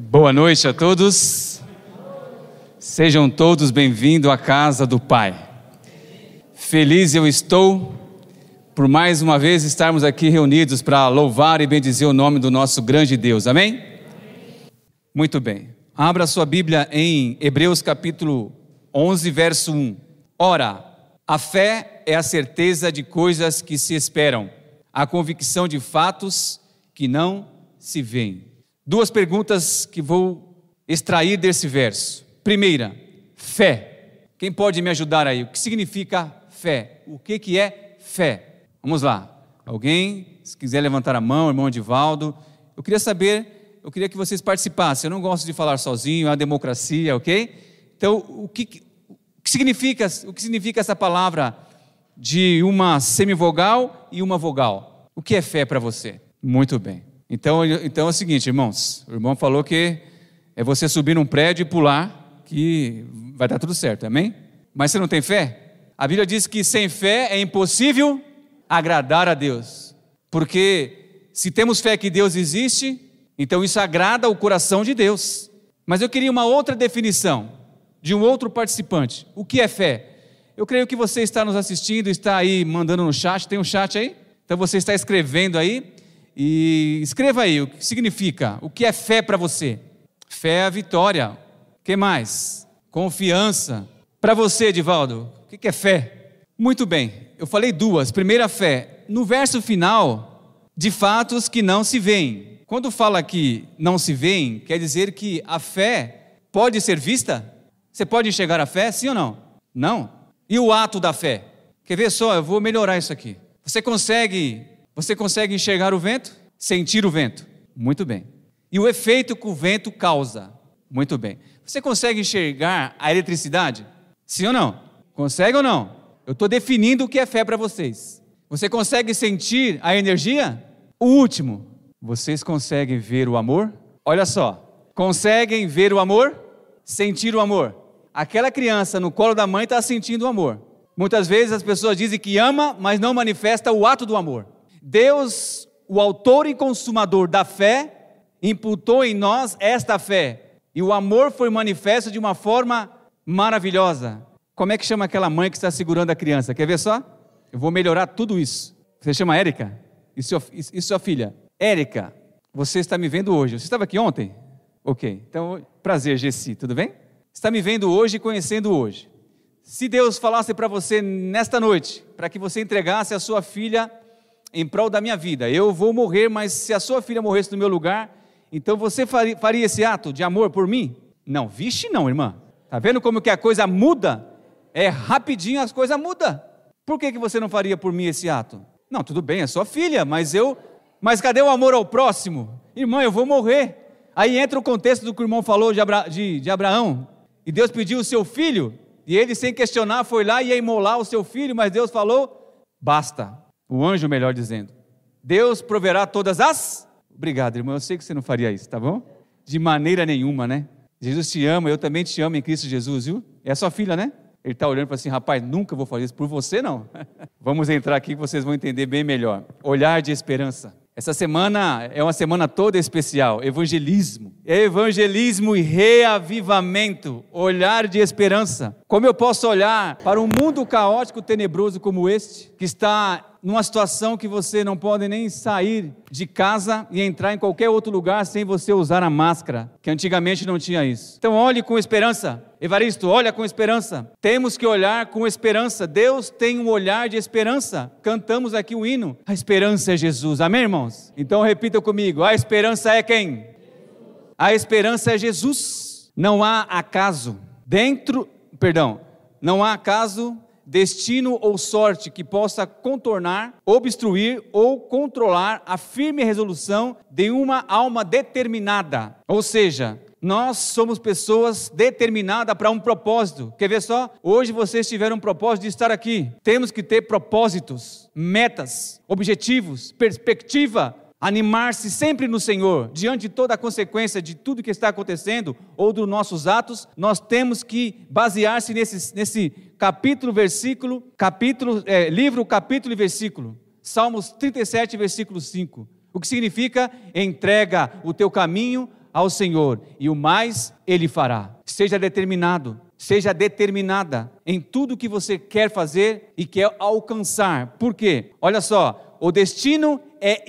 Boa noite a todos. Sejam todos bem-vindos à casa do Pai. Feliz eu estou por mais uma vez estarmos aqui reunidos para louvar e bendizer o nome do nosso grande Deus. Amém? Muito bem. Abra sua Bíblia em Hebreus capítulo 11, verso 1. Ora, a fé é a certeza de coisas que se esperam, a convicção de fatos que não se veem. Duas perguntas que vou extrair desse verso. Primeira, fé. Quem pode me ajudar aí? O que significa fé? O que, que é fé? Vamos lá. Alguém, se quiser levantar a mão, irmão Edivaldo. Eu queria saber, eu queria que vocês participassem. Eu não gosto de falar sozinho, é a democracia, ok? Então, o que, o que significa, o que significa essa palavra de uma semivogal e uma vogal? O que é fé para você? Muito bem. Então, então é o seguinte, irmãos. O irmão falou que é você subir num prédio e pular, que vai dar tudo certo, amém? Mas você não tem fé? A Bíblia diz que sem fé é impossível agradar a Deus. Porque se temos fé que Deus existe, então isso agrada o coração de Deus. Mas eu queria uma outra definição de um outro participante. O que é fé? Eu creio que você está nos assistindo, está aí mandando no chat, tem um chat aí? Então você está escrevendo aí. E escreva aí o que significa, o que é fé para você. Fé é a vitória. O que mais? Confiança. Para você, Edivaldo, o que é fé? Muito bem, eu falei duas. Primeira, fé. No verso final, de fatos que não se veem. Quando fala que não se veem, quer dizer que a fé pode ser vista? Você pode enxergar a fé, sim ou não? Não. E o ato da fé? Quer ver só? Eu vou melhorar isso aqui. Você consegue você consegue enxergar o vento? Sentir o vento? Muito bem. E o efeito que o vento causa? Muito bem. Você consegue enxergar a eletricidade? Sim ou não? Consegue ou não? Eu estou definindo o que é fé para vocês. Você consegue sentir a energia? O último, vocês conseguem ver o amor? Olha só, conseguem ver o amor? Sentir o amor. Aquela criança no colo da mãe está sentindo o amor. Muitas vezes as pessoas dizem que ama, mas não manifesta o ato do amor. Deus, o autor e consumador da fé, imputou em nós esta fé. E o amor foi manifesto de uma forma maravilhosa. Como é que chama aquela mãe que está segurando a criança? Quer ver só? Eu vou melhorar tudo isso. Você chama Érica? E, sua, e sua filha? Érica, você está me vendo hoje. Você estava aqui ontem? Ok. Então, prazer, Gessi, tudo bem? Está me vendo hoje e conhecendo hoje. Se Deus falasse para você nesta noite, para que você entregasse a sua filha em prol da minha vida. Eu vou morrer, mas se a sua filha morresse no meu lugar, então você faria esse ato de amor por mim? Não, vixe não, irmã. Tá vendo como que a coisa muda? É rapidinho as coisas mudam. Por que, que você não faria por mim esse ato? Não, tudo bem, é sua filha, mas eu. Mas cadê o amor ao próximo? Irmã, eu vou morrer. Aí entra o contexto do que o irmão falou de, Abra... de, de Abraão. E Deus pediu o seu filho, e ele, sem questionar, foi lá e ia imolar o seu filho, mas Deus falou: basta, o anjo, melhor dizendo. Deus proverá todas as. Obrigado, irmão. Eu sei que você não faria isso, tá bom? De maneira nenhuma, né? Jesus te ama, eu também te amo em Cristo Jesus, viu? É a sua filha, né? Ele está olhando para assim, rapaz, nunca vou fazer isso por você, não. Vamos entrar aqui que vocês vão entender bem melhor. Olhar de esperança. Essa semana é uma semana toda especial. Evangelismo. Evangelismo e reavivamento. Olhar de esperança. Como eu posso olhar para um mundo caótico, tenebroso como este, que está numa situação que você não pode nem sair de casa e entrar em qualquer outro lugar sem você usar a máscara, que antigamente não tinha isso. Então olhe com esperança. Evaristo, olha com esperança. Temos que olhar com esperança. Deus tem um olhar de esperança. Cantamos aqui o hino. A esperança é Jesus. Amém, irmãos? Então repita comigo. A esperança é quem? A esperança é Jesus. Não há acaso dentro, perdão, não há acaso destino ou sorte que possa contornar, obstruir ou controlar a firme resolução de uma alma determinada. Ou seja, nós somos pessoas determinadas para um propósito. Quer ver só? Hoje vocês tiveram um propósito de estar aqui. Temos que ter propósitos, metas, objetivos, perspectiva animar-se sempre no Senhor, diante de toda a consequência de tudo que está acontecendo ou dos nossos atos, nós temos que basear-se nesse, nesse capítulo, versículo, capítulo, é, livro, capítulo e versículo. Salmos 37, versículo 5. O que significa entrega o teu caminho ao Senhor e o mais Ele fará. Seja determinado, seja determinada em tudo que você quer fazer e quer alcançar. Por quê? Olha só, o destino é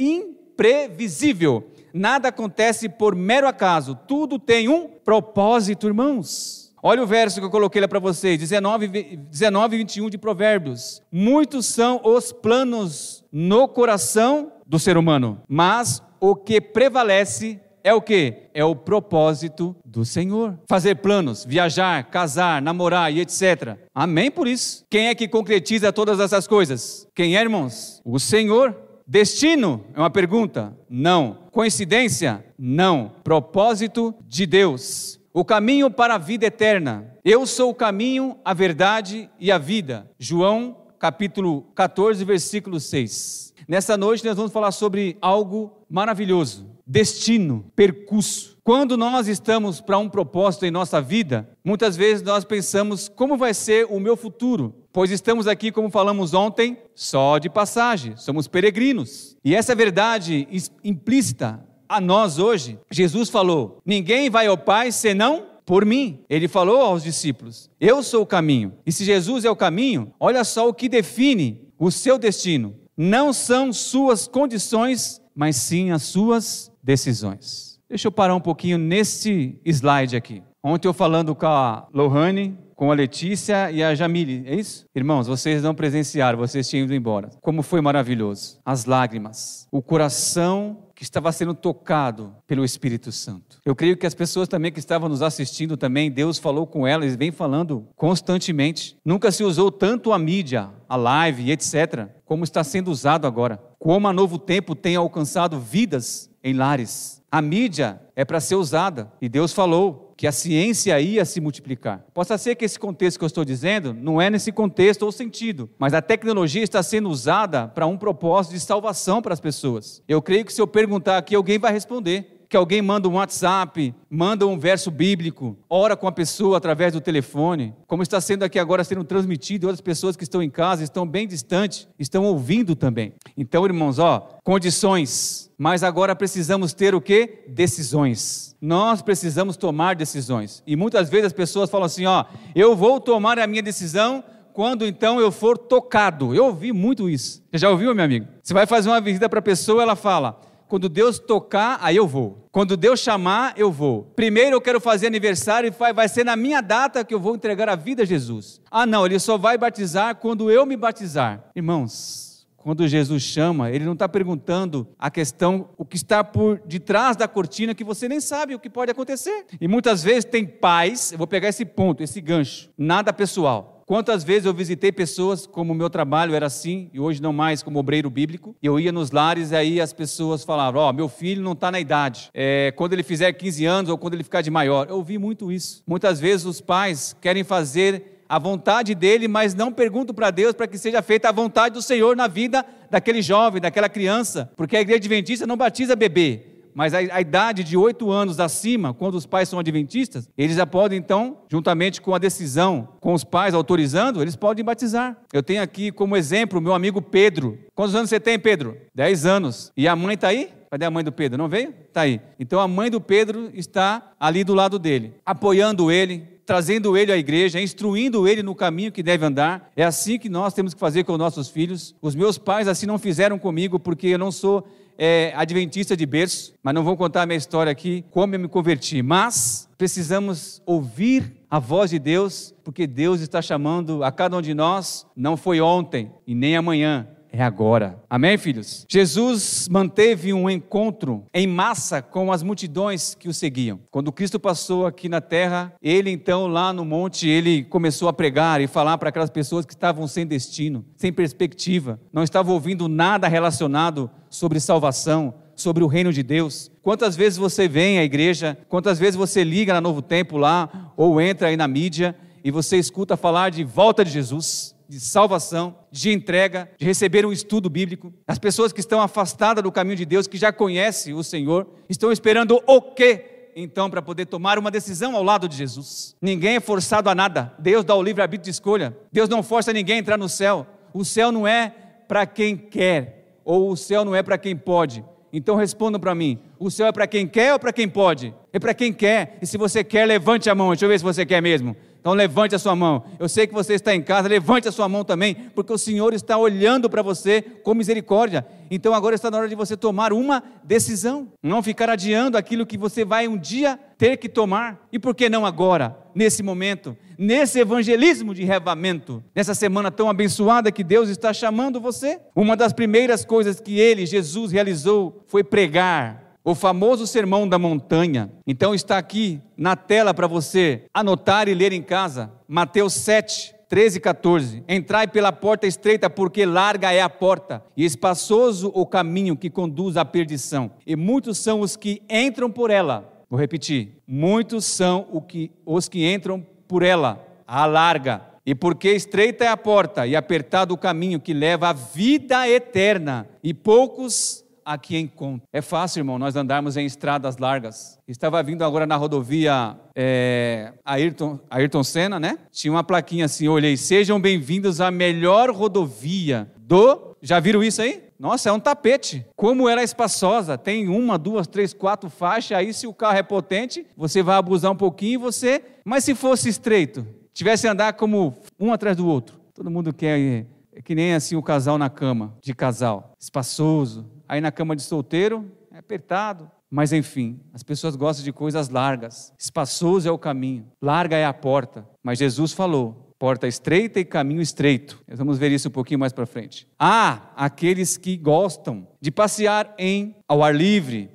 imprevisível. Nada acontece por mero acaso, tudo tem um propósito, irmãos. Olha o verso que eu coloquei lá para vocês, 19, 19 e 21 de Provérbios. Muitos são os planos no coração do ser humano, mas o que prevalece é o que? É o propósito do Senhor. Fazer planos, viajar, casar, namorar e etc. Amém por isso. Quem é que concretiza todas essas coisas? Quem é, irmãos? O Senhor. Destino? É uma pergunta? Não. Coincidência? Não. Propósito de Deus. O caminho para a vida eterna. Eu sou o caminho, a verdade e a vida. João capítulo 14, versículo 6. Nessa noite nós vamos falar sobre algo maravilhoso: destino, percurso. Quando nós estamos para um propósito em nossa vida, muitas vezes nós pensamos como vai ser o meu futuro, pois estamos aqui, como falamos ontem, só de passagem, somos peregrinos. E essa verdade implícita a nós hoje, Jesus falou: ninguém vai ao Pai senão por mim. Ele falou aos discípulos: Eu sou o caminho. E se Jesus é o caminho, olha só o que define o seu destino. Não são suas condições, mas sim as suas decisões. Deixa eu parar um pouquinho nesse slide aqui. Ontem eu falando com a Lohane, com a Letícia e a Jamile, é isso? Irmãos, vocês não presenciaram, vocês tinham ido embora. Como foi maravilhoso. As lágrimas, o coração que estava sendo tocado pelo Espírito Santo. Eu creio que as pessoas também que estavam nos assistindo também, Deus falou com elas, vem falando constantemente. Nunca se usou tanto a mídia, a live etc, como está sendo usado agora. Como a Novo Tempo tem alcançado vidas em lares. A mídia é para ser usada e Deus falou que a ciência ia se multiplicar. Possa ser que esse contexto que eu estou dizendo não é nesse contexto ou sentido, mas a tecnologia está sendo usada para um propósito de salvação para as pessoas. Eu creio que se eu perguntar aqui, alguém vai responder que alguém manda um WhatsApp, manda um verso bíblico, ora com a pessoa através do telefone, como está sendo aqui agora sendo transmitido, outras pessoas que estão em casa, estão bem distantes, estão ouvindo também. Então, irmãos, ó, condições, mas agora precisamos ter o que? Decisões. Nós precisamos tomar decisões. E muitas vezes as pessoas falam assim, ó, eu vou tomar a minha decisão quando então eu for tocado. Eu ouvi muito isso. Você já ouviu, meu amigo? Você vai fazer uma visita para a pessoa, ela fala: quando Deus tocar, aí eu vou. Quando Deus chamar, eu vou. Primeiro eu quero fazer aniversário e vai ser na minha data que eu vou entregar a vida a Jesus. Ah, não, ele só vai batizar quando eu me batizar. Irmãos, quando Jesus chama, ele não está perguntando a questão, o que está por detrás da cortina, que você nem sabe o que pode acontecer. E muitas vezes tem pais, eu vou pegar esse ponto, esse gancho, nada pessoal Quantas vezes eu visitei pessoas, como o meu trabalho era assim, e hoje não mais como obreiro bíblico, eu ia nos lares e aí as pessoas falavam: Ó, oh, meu filho não está na idade, é, quando ele fizer 15 anos ou quando ele ficar de maior. Eu ouvi muito isso. Muitas vezes os pais querem fazer a vontade dele, mas não perguntam para Deus para que seja feita a vontade do Senhor na vida daquele jovem, daquela criança, porque a igreja adventista não batiza bebê, mas a, a, idade de oito anos acima, quando os pais são adventistas, eles já podem então, juntamente com a decisão, com os pais autorizando, eles podem batizar. Eu tenho aqui como exemplo o meu amigo Pedro. Quantos anos você tem, Pedro? Dez anos. E a mãe está aí? Cadê a mãe do Pedro? Não veio? Está aí. Então a mãe do Pedro está ali do lado dele, apoiando ele, trazendo ele à igreja, instruindo ele no caminho que deve andar. É assim que nós temos que fazer com os nossos filhos. Os meus pais assim não fizeram comigo, porque eu não sou é, adventista de berço, mas não vou contar a minha história aqui, como eu me converti. Mas precisamos ouvir a voz de Deus, porque Deus está chamando a cada um de nós, não foi ontem e nem amanhã, é agora. Amém, filhos? Jesus manteve um encontro em massa com as multidões que o seguiam. Quando Cristo passou aqui na terra, ele então lá no monte, ele começou a pregar e falar para aquelas pessoas que estavam sem destino, sem perspectiva, não estavam ouvindo nada relacionado sobre salvação, sobre o reino de Deus. Quantas vezes você vem à igreja, quantas vezes você liga na Novo Tempo lá, ou entra aí na mídia e você escuta falar de volta de Jesus de salvação, de entrega, de receber um estudo bíblico. As pessoas que estão afastadas do caminho de Deus, que já conhecem o Senhor, estão esperando o quê? Então, para poder tomar uma decisão ao lado de Jesus. Ninguém é forçado a nada. Deus dá o livre-arbítrio de escolha. Deus não força ninguém a entrar no céu. O céu não é para quem quer, ou o céu não é para quem pode. Então respondam para mim: O céu é para quem quer ou para quem pode? É para quem quer. E se você quer, levante a mão. Deixa eu ver se você quer mesmo. Então levante a sua mão. Eu sei que você está em casa, levante a sua mão também, porque o Senhor está olhando para você com misericórdia. Então agora está na hora de você tomar uma decisão, não ficar adiando aquilo que você vai um dia ter que tomar. E por que não agora, nesse momento, nesse evangelismo de revamento, nessa semana tão abençoada que Deus está chamando você? Uma das primeiras coisas que ele, Jesus, realizou foi pregar o famoso Sermão da Montanha. Então está aqui na tela para você anotar e ler em casa. Mateus 7, 13 e 14. Entrai pela porta estreita, porque larga é a porta, e espaçoso o caminho que conduz à perdição, e muitos são os que entram por ela. Vou repetir: muitos são que, os que entram por ela, a larga. E porque estreita é a porta e apertado o caminho que leva à vida eterna, e poucos aqui encontro. É fácil, irmão, nós andarmos em estradas largas. Estava vindo agora na rodovia é, Ayrton, Ayrton Senna, né? Tinha uma plaquinha assim, eu olhei, sejam bem-vindos à melhor rodovia do... Já viram isso aí? Nossa, é um tapete. Como ela é espaçosa, tem uma, duas, três, quatro faixas. Aí, se o carro é potente, você vai abusar um pouquinho e você. Mas se fosse estreito, tivesse andar como um atrás do outro, todo mundo quer. É que nem assim o casal na cama, de casal, espaçoso, Aí na cama de solteiro, é apertado. Mas enfim, as pessoas gostam de coisas largas. Espaçoso é o caminho, larga é a porta. Mas Jesus falou: porta estreita e caminho estreito. Vamos ver isso um pouquinho mais para frente. Há aqueles que gostam de passear em ao ar livre,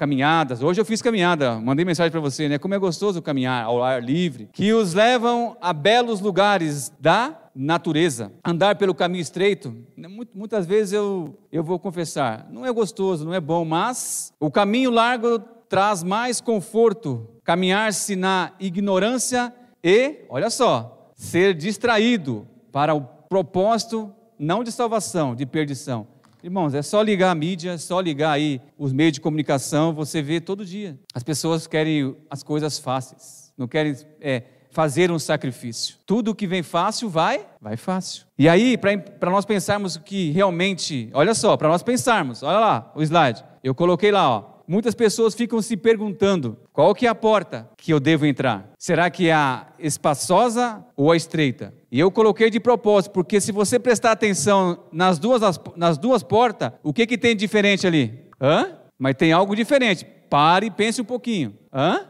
caminhadas. Hoje eu fiz caminhada, mandei mensagem para você, né? Como é gostoso caminhar ao ar livre, que os levam a belos lugares da natureza. Andar pelo caminho estreito, né, muitas vezes eu, eu vou confessar, não é gostoso, não é bom, mas o caminho largo traz mais conforto. Caminhar-se na ignorância e, olha só, ser distraído para o propósito não de salvação, de perdição. Irmãos, é só ligar a mídia, é só ligar aí os meios de comunicação, você vê todo dia. As pessoas querem as coisas fáceis, não querem é, fazer um sacrifício. Tudo que vem fácil vai, vai fácil. E aí, para nós pensarmos que realmente, olha só, para nós pensarmos, olha lá o slide, eu coloquei lá, ó. Muitas pessoas ficam se perguntando qual que é a porta que eu devo entrar. Será que é a espaçosa ou a estreita? E eu coloquei de propósito, porque se você prestar atenção nas duas, nas duas portas, o que, que tem de diferente ali? Hã? Mas tem algo diferente. Pare e pense um pouquinho. Hã?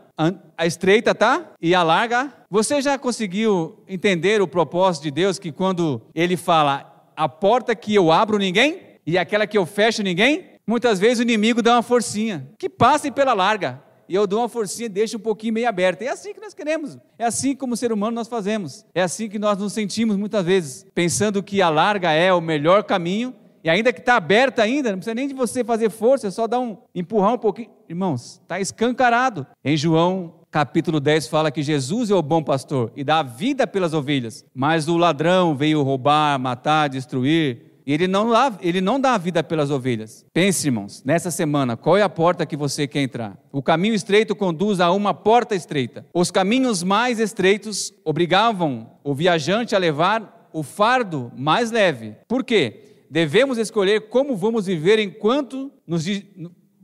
A estreita tá e a larga. Você já conseguiu entender o propósito de Deus que quando ele fala a porta que eu abro ninguém e aquela que eu fecho ninguém? Muitas vezes o inimigo dá uma forcinha. Que passem pela larga e eu dou uma forcinha deixo um pouquinho meio aberta. É assim que nós queremos. É assim como ser humano nós fazemos. É assim que nós nos sentimos muitas vezes, pensando que a larga é o melhor caminho e ainda que está aberta ainda, não precisa nem de você fazer força, é só dar um empurrar um pouquinho. Irmãos, está escancarado. Em João capítulo 10 fala que Jesus é o bom pastor e dá a vida pelas ovelhas, mas o ladrão veio roubar, matar, destruir. Ele não, dá, ele não dá a vida pelas ovelhas. Pense, irmãos, nessa semana, qual é a porta que você quer entrar? O caminho estreito conduz a uma porta estreita. Os caminhos mais estreitos obrigavam o viajante a levar o fardo mais leve. Por quê? Devemos escolher como vamos viver enquanto, nos,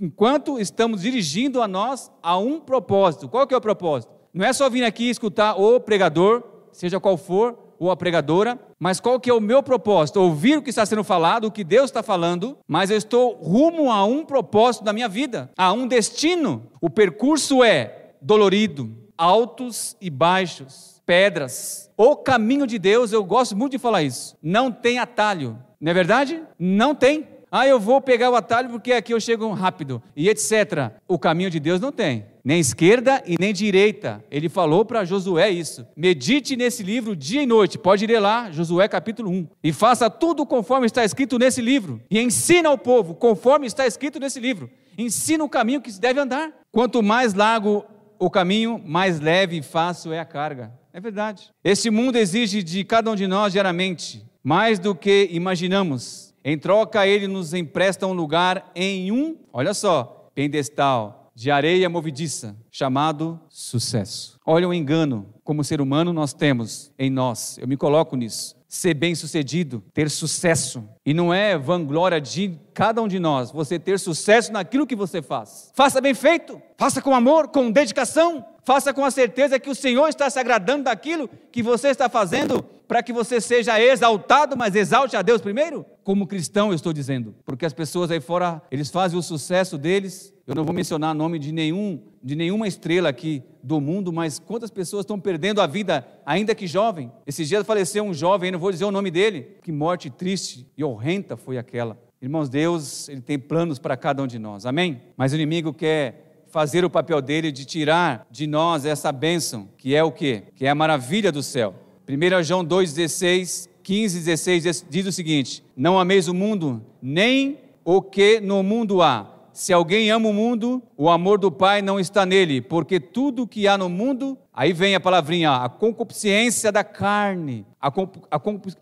enquanto estamos dirigindo a nós a um propósito. Qual que é o propósito? Não é só vir aqui escutar o pregador, seja qual for, ou a pregadora, mas qual que é o meu propósito? Ouvir o que está sendo falado, o que Deus está falando, mas eu estou rumo a um propósito da minha vida, a um destino. O percurso é dolorido, altos e baixos, pedras. O caminho de Deus, eu gosto muito de falar isso, não tem atalho. Não é verdade? Não tem. Ah, eu vou pegar o atalho porque aqui eu chego rápido e etc. O caminho de Deus não tem, nem esquerda e nem direita. Ele falou para Josué isso. Medite nesse livro dia e noite. Pode ler lá, Josué capítulo 1. E faça tudo conforme está escrito nesse livro. E ensina ao povo conforme está escrito nesse livro. Ensina o caminho que se deve andar. Quanto mais largo o caminho, mais leve e fácil é a carga. É verdade. Esse mundo exige de cada um de nós diariamente mais do que imaginamos em troca, ele nos empresta um lugar em um, olha só, pedestal de areia movediça, chamado sucesso. Olha o engano como ser humano nós temos em nós. Eu me coloco nisso. ser bem-sucedido, ter sucesso. E não é vanglória de cada um de nós você ter sucesso naquilo que você faz. Faça bem feito, faça com amor, com dedicação, faça com a certeza que o Senhor está se agradando daquilo que você está fazendo, para que você seja exaltado, mas exalte a Deus primeiro. Como cristão, eu estou dizendo, porque as pessoas aí fora, eles fazem o sucesso deles. Eu não vou mencionar nome de nenhum, de nenhuma estrela aqui do mundo, mas quantas pessoas estão perdendo a vida, ainda que jovem. Esses dias faleceu um jovem, não vou dizer o nome dele. Que morte triste e horrenda foi aquela. Irmãos, Deus, Ele tem planos para cada um de nós, amém? Mas o inimigo quer fazer o papel dele de tirar de nós essa bênção, que é o quê? Que é a maravilha do céu. 1 João 2,16, 15 16 diz o seguinte: Não ameis o mundo, nem o que no mundo há. Se alguém ama o mundo, o amor do Pai não está nele, porque tudo que há no mundo, aí vem a palavrinha, a concupiscência da carne, a,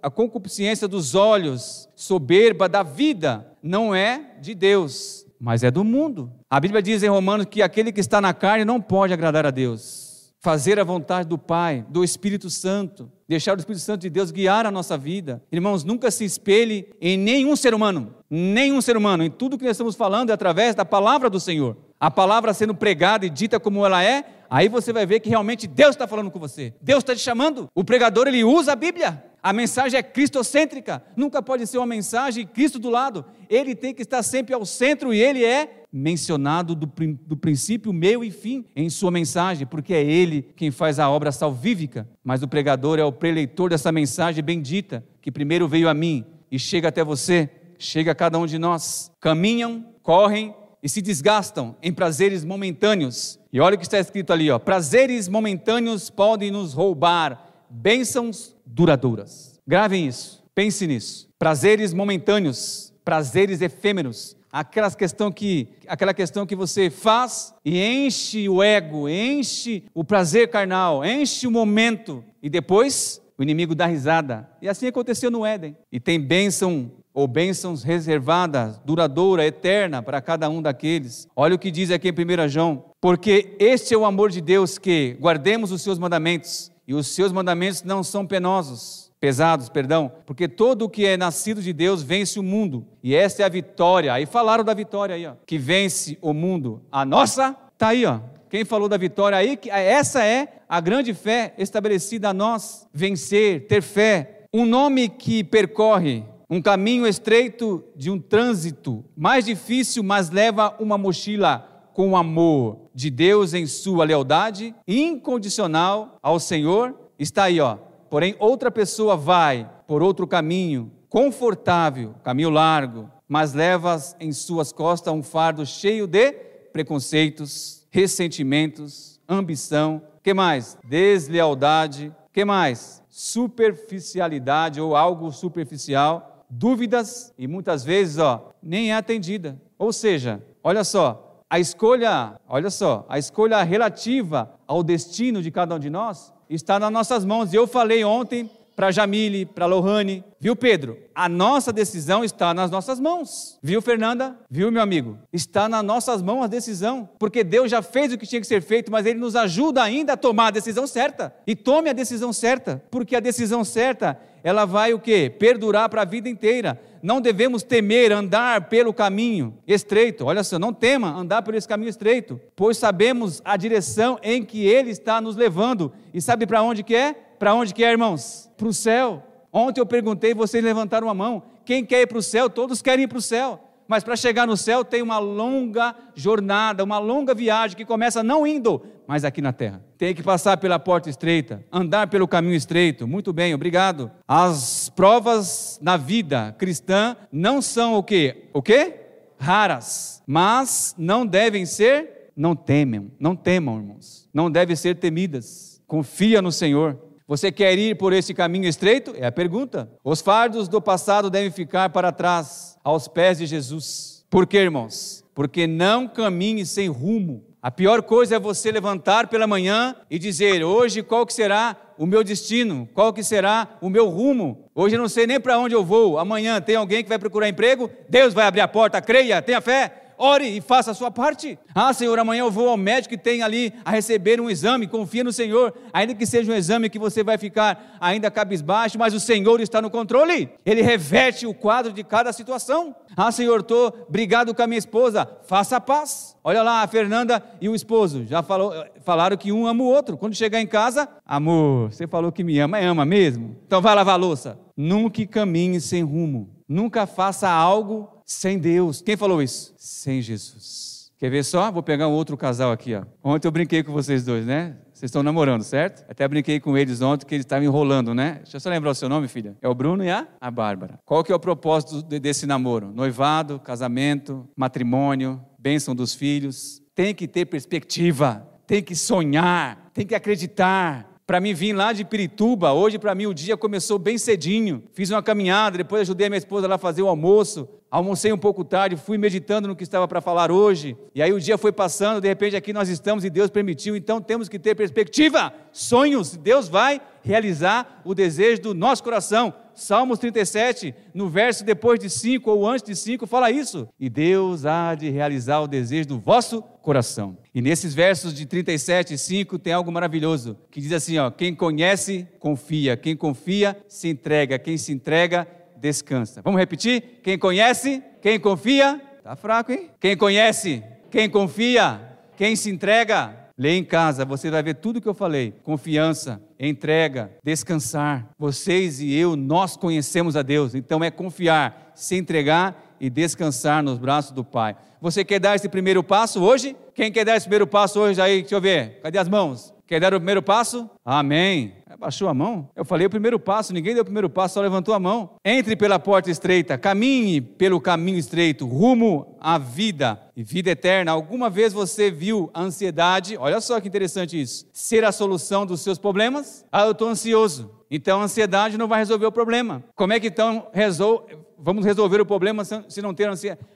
a, concupiscência dos olhos, soberba da vida, não é de Deus, mas é do mundo. A Bíblia diz em Romanos que aquele que está na carne não pode agradar a Deus. Fazer a vontade do Pai, do Espírito Santo, deixar o Espírito Santo de Deus guiar a nossa vida. Irmãos, nunca se espelhe em nenhum ser humano, nenhum ser humano. Em tudo que nós estamos falando é através da palavra do Senhor. A palavra sendo pregada e dita como ela é, aí você vai ver que realmente Deus está falando com você. Deus está te chamando. O pregador ele usa a Bíblia. A mensagem é cristocêntrica, nunca pode ser uma mensagem Cristo do lado. Ele tem que estar sempre ao centro e ele é mencionado do, do princípio, meio e fim em sua mensagem, porque é ele quem faz a obra salvífica. Mas o pregador é o preleitor dessa mensagem bendita, que primeiro veio a mim e chega até você, chega a cada um de nós. Caminham, correm e se desgastam em prazeres momentâneos. E olha o que está escrito ali, ó: prazeres momentâneos podem nos roubar bênçãos duradouras. Gravem isso, pense nisso. Prazeres momentâneos, prazeres efêmeros, aquela questão que, aquela questão que você faz e enche o ego, enche o prazer carnal, enche o momento e depois o inimigo dá risada. E assim aconteceu no Éden. E tem bênção ou bênçãos reservadas, duradoura, eterna para cada um daqueles. Olha o que diz aqui em 1 João: Porque este é o amor de Deus que guardemos os seus mandamentos e os seus mandamentos não são penosos, pesados, perdão, porque todo o que é nascido de Deus vence o mundo. E esta é a vitória. Aí falaram da vitória aí, ó, que vence o mundo. A nossa tá aí, ó. Quem falou da vitória aí, essa é a grande fé estabelecida a nós, vencer, ter fé. Um nome que percorre um caminho estreito de um trânsito mais difícil, mas leva uma mochila com o amor de Deus em sua lealdade incondicional ao Senhor, está aí, ó. Porém, outra pessoa vai por outro caminho, confortável, caminho largo, mas leva em suas costas um fardo cheio de preconceitos, ressentimentos, ambição, que mais? Deslealdade, que mais? Superficialidade ou algo superficial, dúvidas e muitas vezes, ó, nem é atendida. Ou seja, olha só, a escolha, olha só, a escolha relativa ao destino de cada um de nós está nas nossas mãos. E eu falei ontem para Jamile, para Lohane, viu Pedro? A nossa decisão está nas nossas mãos. Viu Fernanda? Viu meu amigo? Está nas nossas mãos a decisão, porque Deus já fez o que tinha que ser feito, mas ele nos ajuda ainda a tomar a decisão certa. E tome a decisão certa, porque a decisão certa, ela vai o quê? Perdurar para a vida inteira não devemos temer andar pelo caminho estreito. Olha só, não tema andar por esse caminho estreito, pois sabemos a direção em que ele está nos levando. E sabe para onde que é? Para onde que é, irmãos? Para o céu. Ontem eu perguntei, vocês levantaram a mão. Quem quer ir para o céu? Todos querem ir para o céu. Mas para chegar no céu tem uma longa jornada, uma longa viagem que começa não indo, mas aqui na terra. Tem que passar pela porta estreita, andar pelo caminho estreito. Muito bem, obrigado. As provas na vida cristã não são o quê? O quê? Raras, mas não devem ser, não temem, não temam, irmãos. Não devem ser temidas. Confia no Senhor. Você quer ir por esse caminho estreito? É a pergunta. Os fardos do passado devem ficar para trás, aos pés de Jesus. Por quê, irmãos? Porque não caminhe sem rumo. A pior coisa é você levantar pela manhã e dizer: hoje qual que será o meu destino? Qual que será o meu rumo? Hoje eu não sei nem para onde eu vou. Amanhã tem alguém que vai procurar emprego? Deus vai abrir a porta, creia, tenha fé. Ore e faça a sua parte. Ah, Senhor, amanhã eu vou ao médico que tem ali a receber um exame, confia no Senhor, ainda que seja um exame que você vai ficar ainda cabisbaixo, mas o Senhor está no controle, Ele reverte o quadro de cada situação. Ah, Senhor, estou brigado com a minha esposa, faça a paz. Olha lá, a Fernanda e o esposo já falou, falaram que um ama o outro. Quando chegar em casa, amor, você falou que me ama, é ama mesmo? Então vai lavar a louça. Nunca caminhe sem rumo. Nunca faça algo sem Deus. Quem falou isso? Sem Jesus. Quer ver só? Vou pegar um outro casal aqui. Ó. Ontem eu brinquei com vocês dois, né? Vocês estão namorando, certo? Até brinquei com eles ontem que eles estavam enrolando, né? Deixa eu só lembrar o seu nome, filha. É o Bruno e a, a Bárbara. Qual que é o propósito desse namoro? Noivado, casamento, matrimônio, bênção dos filhos. Tem que ter perspectiva, tem que sonhar, tem que acreditar, para mim vir lá de Pirituba. Hoje, para mim, o dia começou bem cedinho. Fiz uma caminhada, depois ajudei a minha esposa lá a fazer o almoço. Almocei um pouco tarde, fui meditando no que estava para falar hoje. E aí o dia foi passando, de repente aqui nós estamos e Deus permitiu. Então temos que ter perspectiva, sonhos. Deus vai realizar o desejo do nosso coração. Salmos 37, no verso depois de 5 ou antes de 5, fala isso. E Deus há de realizar o desejo do vosso coração. E nesses versos de 37 e 5 tem algo maravilhoso, que diz assim, ó, quem conhece, confia, quem confia, se entrega, quem se entrega, descansa. Vamos repetir? Quem conhece, quem confia, tá fraco, hein? Quem conhece, quem confia, quem se entrega, Lê em casa, você vai ver tudo que eu falei: confiança, entrega, descansar. Vocês e eu, nós conhecemos a Deus, então é confiar, se entregar e descansar nos braços do Pai. Você quer dar esse primeiro passo hoje? Quem quer dar esse primeiro passo hoje aí? Deixa eu ver. Cadê as mãos? Quer dar o primeiro passo? Amém. Baixou a mão? Eu falei o primeiro passo, ninguém deu o primeiro passo, só levantou a mão. Entre pela porta estreita, caminhe pelo caminho estreito, rumo à vida e vida eterna. Alguma vez você viu a ansiedade, olha só que interessante isso, ser a solução dos seus problemas? Ah, eu estou ansioso. Então a ansiedade não vai resolver o problema. Como é que então resol... vamos resolver o problema se não ter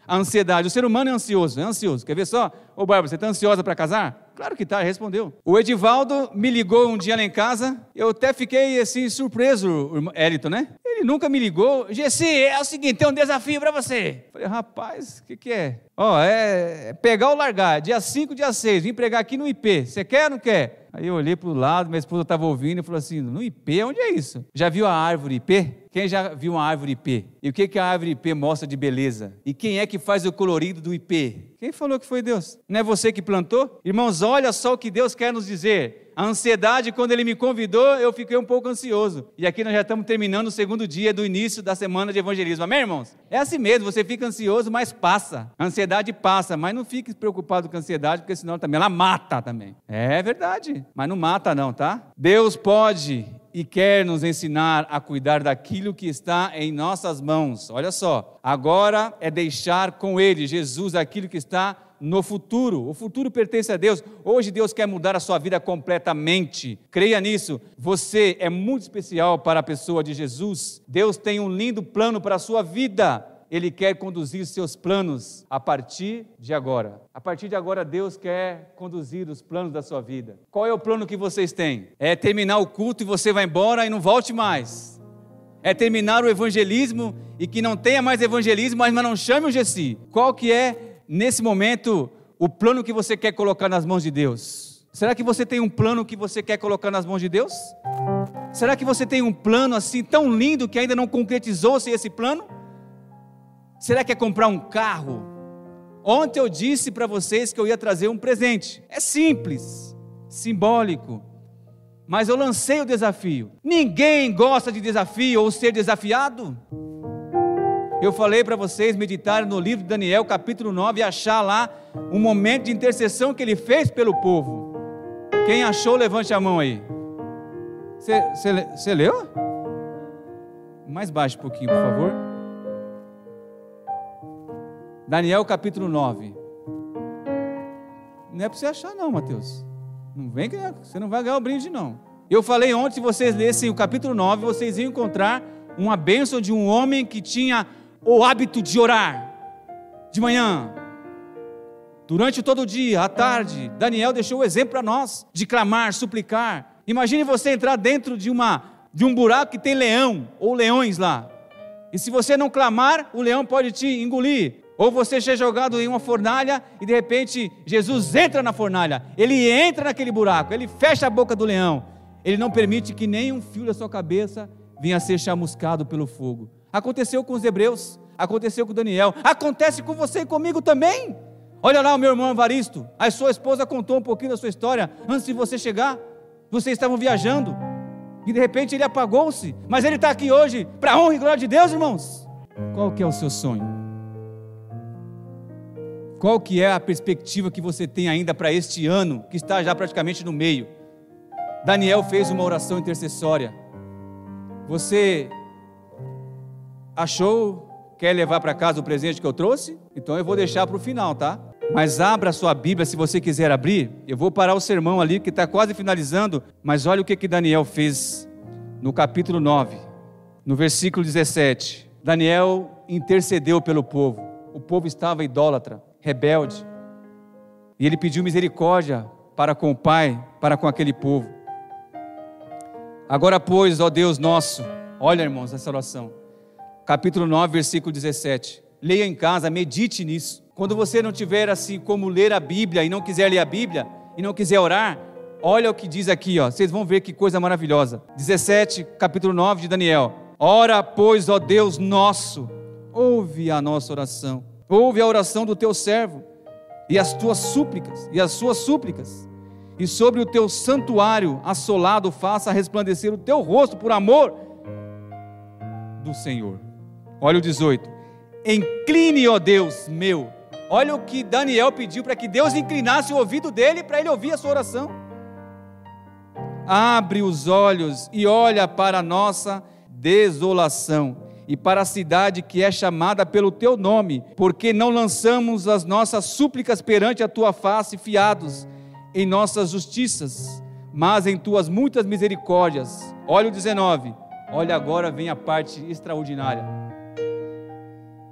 a ansiedade? O ser humano é ansioso, é ansioso. Quer ver só? Ô Bárbara, você está ansiosa para casar? Claro que tá, respondeu. O Edivaldo me ligou um dia lá em casa, eu até fiquei assim surpreso, Elito, né? Ele nunca me ligou. Gessi, é o seguinte, tem um desafio para você. Falei, rapaz, o que, que é? Ó, oh, é pegar ou largar, dia 5, dia 6, vim pregar aqui no IP. Você quer ou não quer? Aí eu olhei para o lado, minha esposa estava ouvindo e falou assim: no IP, onde é isso? Já viu a árvore IP? Quem já viu uma árvore IP? E o que, que a árvore IP mostra de beleza? E quem é que faz o colorido do IP? Quem falou que foi Deus? Não é você que plantou? Irmãos, olha só o que Deus quer nos dizer. A ansiedade, quando ele me convidou, eu fiquei um pouco ansioso. E aqui nós já estamos terminando o segundo dia do início da semana de evangelismo. Amém, irmãos? É assim mesmo, você fica ansioso, mas passa. A ansiedade passa, mas não fique preocupado com a ansiedade, porque senão também ela mata também. É verdade, mas não mata não, tá? Deus pode e quer nos ensinar a cuidar daquilo que está em nossas mãos. Olha só, agora é deixar com Ele, Jesus, aquilo que está no futuro. O futuro pertence a Deus. Hoje Deus quer mudar a sua vida completamente. Creia nisso. Você é muito especial para a pessoa de Jesus. Deus tem um lindo plano para a sua vida. Ele quer conduzir seus planos a partir de agora. A partir de agora, Deus quer conduzir os planos da sua vida. Qual é o plano que vocês têm? É terminar o culto e você vai embora e não volte mais. É terminar o evangelismo e que não tenha mais evangelismo, mas não chame o Gessi. Qual que é nesse momento, o plano que você quer colocar nas mãos de Deus? Será que você tem um plano que você quer colocar nas mãos de Deus? Será que você tem um plano assim tão lindo que ainda não concretizou-se esse plano? Será que é comprar um carro? Ontem eu disse para vocês que eu ia trazer um presente. É simples, simbólico. Mas eu lancei o desafio. Ninguém gosta de desafio ou ser desafiado. Eu falei para vocês meditarem no livro de Daniel, capítulo 9, e achar lá um momento de intercessão que ele fez pelo povo. Quem achou, levante a mão aí. Você leu? Mais baixo um pouquinho, por favor. Daniel capítulo 9. Não é para você achar, não, Mateus. Não vem que você não vai ganhar o brinde, não. Eu falei ontem, se vocês lessem o capítulo 9, vocês iam encontrar uma bênção de um homem que tinha o hábito de orar de manhã, durante todo o dia, à tarde. Daniel deixou o exemplo para nós de clamar, suplicar. Imagine você entrar dentro de uma de um buraco que tem leão ou leões lá. E se você não clamar, o leão pode te engolir. Ou você ser jogado em uma fornalha e de repente Jesus entra na fornalha, ele entra naquele buraco, ele fecha a boca do leão, ele não permite que nenhum fio da sua cabeça venha a ser chamuscado pelo fogo. Aconteceu com os hebreus, aconteceu com Daniel, acontece com você e comigo também. Olha lá o meu irmão Evaristo, a sua esposa contou um pouquinho da sua história antes de você chegar. Vocês estavam viajando e de repente ele apagou-se, mas ele está aqui hoje para a honra e glória de Deus, irmãos. Qual que é o seu sonho? Qual que é a perspectiva que você tem ainda para este ano, que está já praticamente no meio? Daniel fez uma oração intercessória. Você achou, quer levar para casa o presente que eu trouxe? Então eu vou deixar para o final, tá? Mas abra a sua Bíblia se você quiser abrir. Eu vou parar o sermão ali que está quase finalizando. Mas olha o que, que Daniel fez no capítulo 9, no versículo 17. Daniel intercedeu pelo povo. O povo estava idólatra, rebelde. E ele pediu misericórdia para com o Pai, para com aquele povo. Agora, pois, ó Deus nosso, olha, irmãos, essa oração. Capítulo 9, versículo 17. Leia em casa, medite nisso. Quando você não tiver assim como ler a Bíblia e não quiser ler a Bíblia e não quiser orar, olha o que diz aqui, ó. Vocês vão ver que coisa maravilhosa. 17, capítulo 9 de Daniel. Ora, pois, ó Deus nosso, ouve a nossa oração. Ouve a oração do teu servo e as tuas súplicas, e as suas súplicas. E sobre o teu santuário assolado faça resplandecer o teu rosto por amor do Senhor. Olha o 18. Incline, ó Deus meu, Olha o que Daniel pediu para que Deus inclinasse o ouvido dele para ele ouvir a sua oração. Abre os olhos e olha para a nossa desolação e para a cidade que é chamada pelo teu nome, porque não lançamos as nossas súplicas perante a tua face, fiados em nossas justiças, mas em tuas muitas misericórdias. Olha o 19. Olha agora vem a parte extraordinária.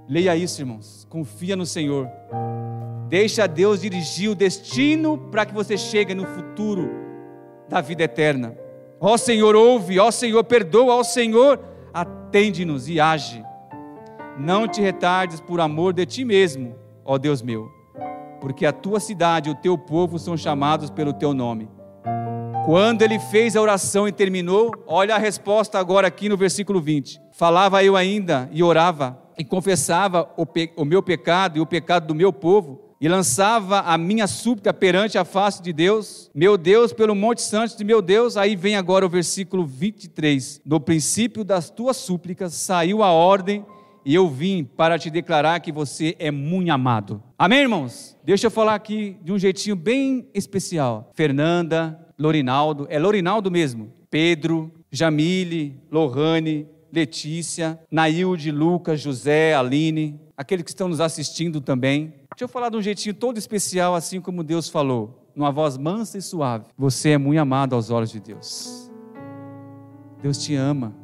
Leia isso, irmãos. Confia no Senhor. Deixa Deus dirigir o destino para que você chegue no futuro da vida eterna. Ó Senhor, ouve, ó Senhor, perdoa, ó Senhor, atende-nos e age. Não te retardes por amor de ti mesmo, ó Deus meu, porque a tua cidade e o teu povo são chamados pelo teu nome. Quando ele fez a oração e terminou, olha a resposta agora aqui no versículo 20. Falava eu ainda e orava e confessava o, pe o meu pecado e o pecado do meu povo, e lançava a minha súplica perante a face de Deus, meu Deus, pelo Monte Santo de meu Deus. Aí vem agora o versículo 23. No princípio das tuas súplicas saiu a ordem, e eu vim para te declarar que você é muito amado. Amém, irmãos? Deixa eu falar aqui de um jeitinho bem especial. Fernanda, Lorinaldo, é Lorinaldo mesmo. Pedro, Jamile, Lohane, Letícia, Nailde, Lucas, José, Aline, aqueles que estão nos assistindo também. Deixa eu falar de um jeitinho todo especial, assim como Deus falou, numa voz mansa e suave. Você é muito amado aos olhos de Deus. Deus te ama.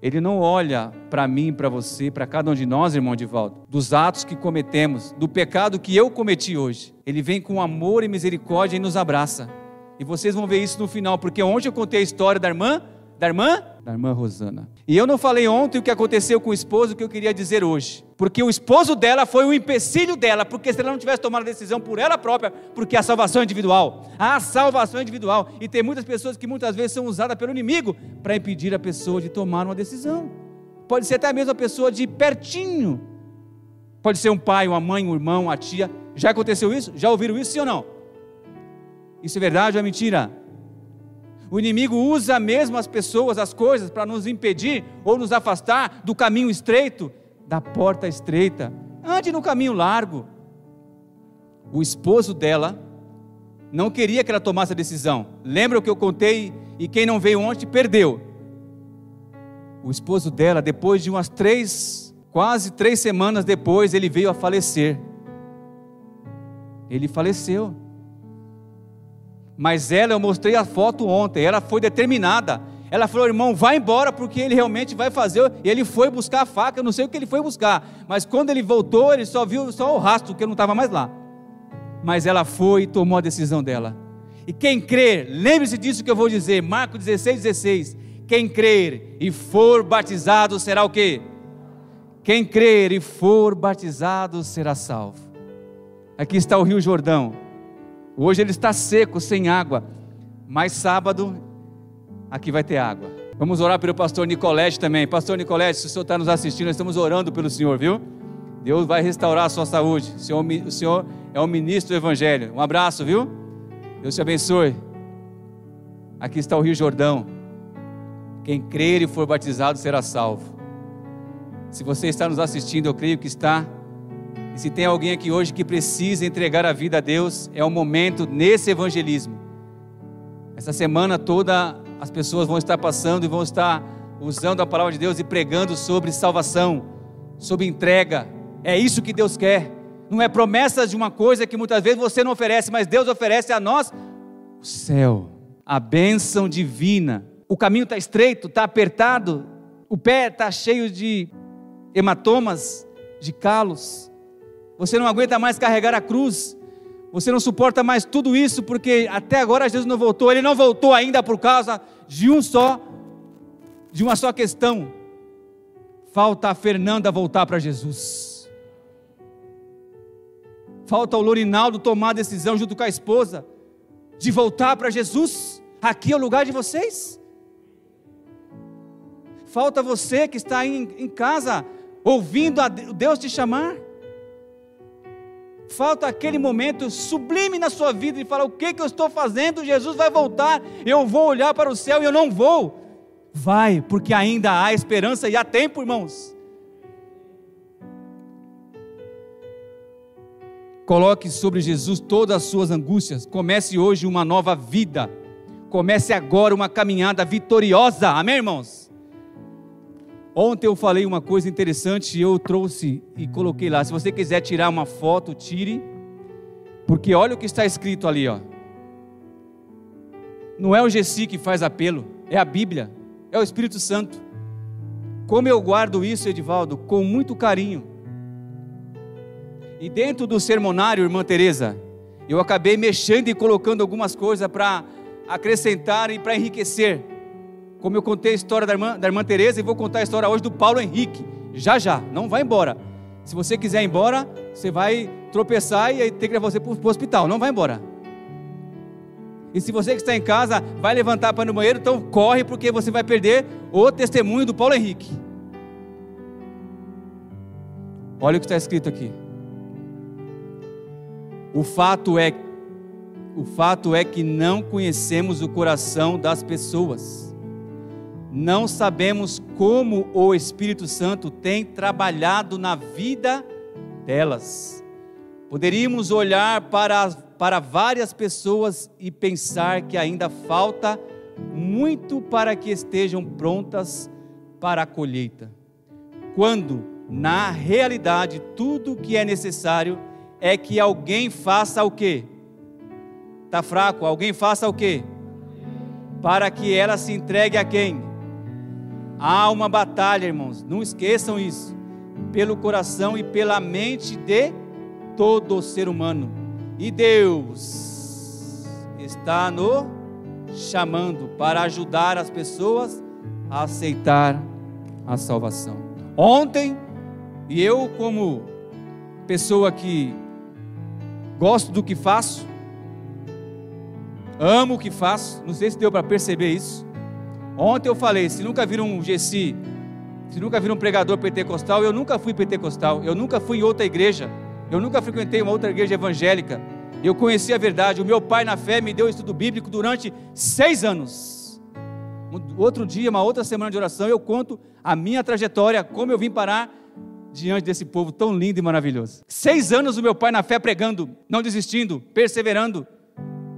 Ele não olha para mim, para você, para cada um de nós, irmão volta, dos atos que cometemos, do pecado que eu cometi hoje. Ele vem com amor e misericórdia e nos abraça. E vocês vão ver isso no final, porque ontem eu contei a história da irmã da irmã? Da irmã Rosana. E eu não falei ontem o que aconteceu com o esposo, que eu queria dizer hoje. Porque o esposo dela foi o empecilho dela, porque se ela não tivesse tomado a decisão por ela própria, porque a salvação é individual. A salvação é individual. E tem muitas pessoas que muitas vezes são usadas pelo inimigo para impedir a pessoa de tomar uma decisão. Pode ser até mesmo a pessoa de pertinho. Pode ser um pai, uma mãe, um irmão, uma tia. Já aconteceu isso? Já ouviram isso, sim ou não? Isso é verdade ou é mentira? O inimigo usa mesmo as pessoas, as coisas, para nos impedir ou nos afastar do caminho estreito, da porta estreita. Ande no caminho largo. O esposo dela não queria que ela tomasse a decisão. Lembra o que eu contei? E quem não veio ontem perdeu. O esposo dela, depois de umas três, quase três semanas depois, ele veio a falecer. Ele faleceu. Mas ela, eu mostrei a foto ontem, ela foi determinada. Ela falou, irmão, vai embora porque ele realmente vai fazer. E ele foi buscar a faca, eu não sei o que ele foi buscar. Mas quando ele voltou, ele só viu só o rastro, porque ele não estava mais lá. Mas ela foi e tomou a decisão dela. E quem crer, lembre-se disso que eu vou dizer, Marcos 16, 16. Quem crer e for batizado será o quê? Quem crer e for batizado será salvo. Aqui está o Rio Jordão. Hoje ele está seco, sem água. Mas sábado, aqui vai ter água. Vamos orar pelo pastor Nicolete também. Pastor Nicolete, se o senhor está nos assistindo, nós estamos orando pelo senhor, viu? Deus vai restaurar a sua saúde. O senhor, o senhor é o ministro do Evangelho. Um abraço, viu? Deus te abençoe. Aqui está o Rio Jordão. Quem crer e for batizado será salvo. Se você está nos assistindo, eu creio que está. E se tem alguém aqui hoje que precisa entregar a vida a Deus, é o momento nesse evangelismo. Essa semana toda as pessoas vão estar passando e vão estar usando a palavra de Deus e pregando sobre salvação, sobre entrega. É isso que Deus quer. Não é promessas de uma coisa que muitas vezes você não oferece, mas Deus oferece a nós o céu, a bênção divina. O caminho está estreito, está apertado, o pé está cheio de hematomas, de calos. Você não aguenta mais carregar a cruz. Você não suporta mais tudo isso porque até agora Jesus não voltou. Ele não voltou ainda por causa de um só, de uma só questão. Falta a Fernanda voltar para Jesus. Falta o Lorinaldo tomar a decisão junto com a esposa de voltar para Jesus. Aqui é o lugar de vocês. Falta você que está em, em casa ouvindo Deus te chamar. Falta aquele momento sublime na sua vida de falar: o que, que eu estou fazendo? Jesus vai voltar, eu vou olhar para o céu e eu não vou. Vai, porque ainda há esperança e há tempo, irmãos. Coloque sobre Jesus todas as suas angústias. Comece hoje uma nova vida. Comece agora uma caminhada vitoriosa. Amém, irmãos? Ontem eu falei uma coisa interessante e eu trouxe e coloquei lá. Se você quiser tirar uma foto, tire. Porque olha o que está escrito ali, ó. Não é o Gessi que faz apelo, é a Bíblia, é o Espírito Santo. Como eu guardo isso, Edivaldo, com muito carinho. E dentro do sermonário, irmã Teresa, eu acabei mexendo e colocando algumas coisas para acrescentar e para enriquecer como eu contei a história da irmã, da irmã Tereza e vou contar a história hoje do Paulo Henrique. Já já, não vai embora. Se você quiser ir embora, você vai tropeçar e ter que levar você para o hospital. Não vai embora. E se você que está em casa vai levantar para ir no banheiro, então corre porque você vai perder o testemunho do Paulo Henrique. Olha o que está escrito aqui. O fato é o fato é que não conhecemos o coração das pessoas não sabemos como o Espírito Santo tem trabalhado na vida delas. Poderíamos olhar para, para várias pessoas e pensar que ainda falta muito para que estejam prontas para a colheita, quando, na realidade, tudo o que é necessário é que alguém faça o quê? Está fraco? Alguém faça o quê? Para que ela se entregue a quem? Há uma batalha, irmãos, não esqueçam isso, pelo coração e pela mente de todo ser humano. E Deus está no chamando para ajudar as pessoas a aceitar a salvação. Ontem, e eu, como pessoa que gosto do que faço, amo o que faço, não sei se deu para perceber isso. Ontem eu falei, se nunca viram um Gessi, se nunca viram um pregador pentecostal, eu nunca fui pentecostal, eu nunca fui em outra igreja, eu nunca frequentei uma outra igreja evangélica. Eu conheci a verdade. O meu pai na fé me deu estudo bíblico durante seis anos. Outro dia, uma outra semana de oração, eu conto a minha trajetória, como eu vim parar diante desse povo tão lindo e maravilhoso. Seis anos o meu pai na fé pregando, não desistindo, perseverando,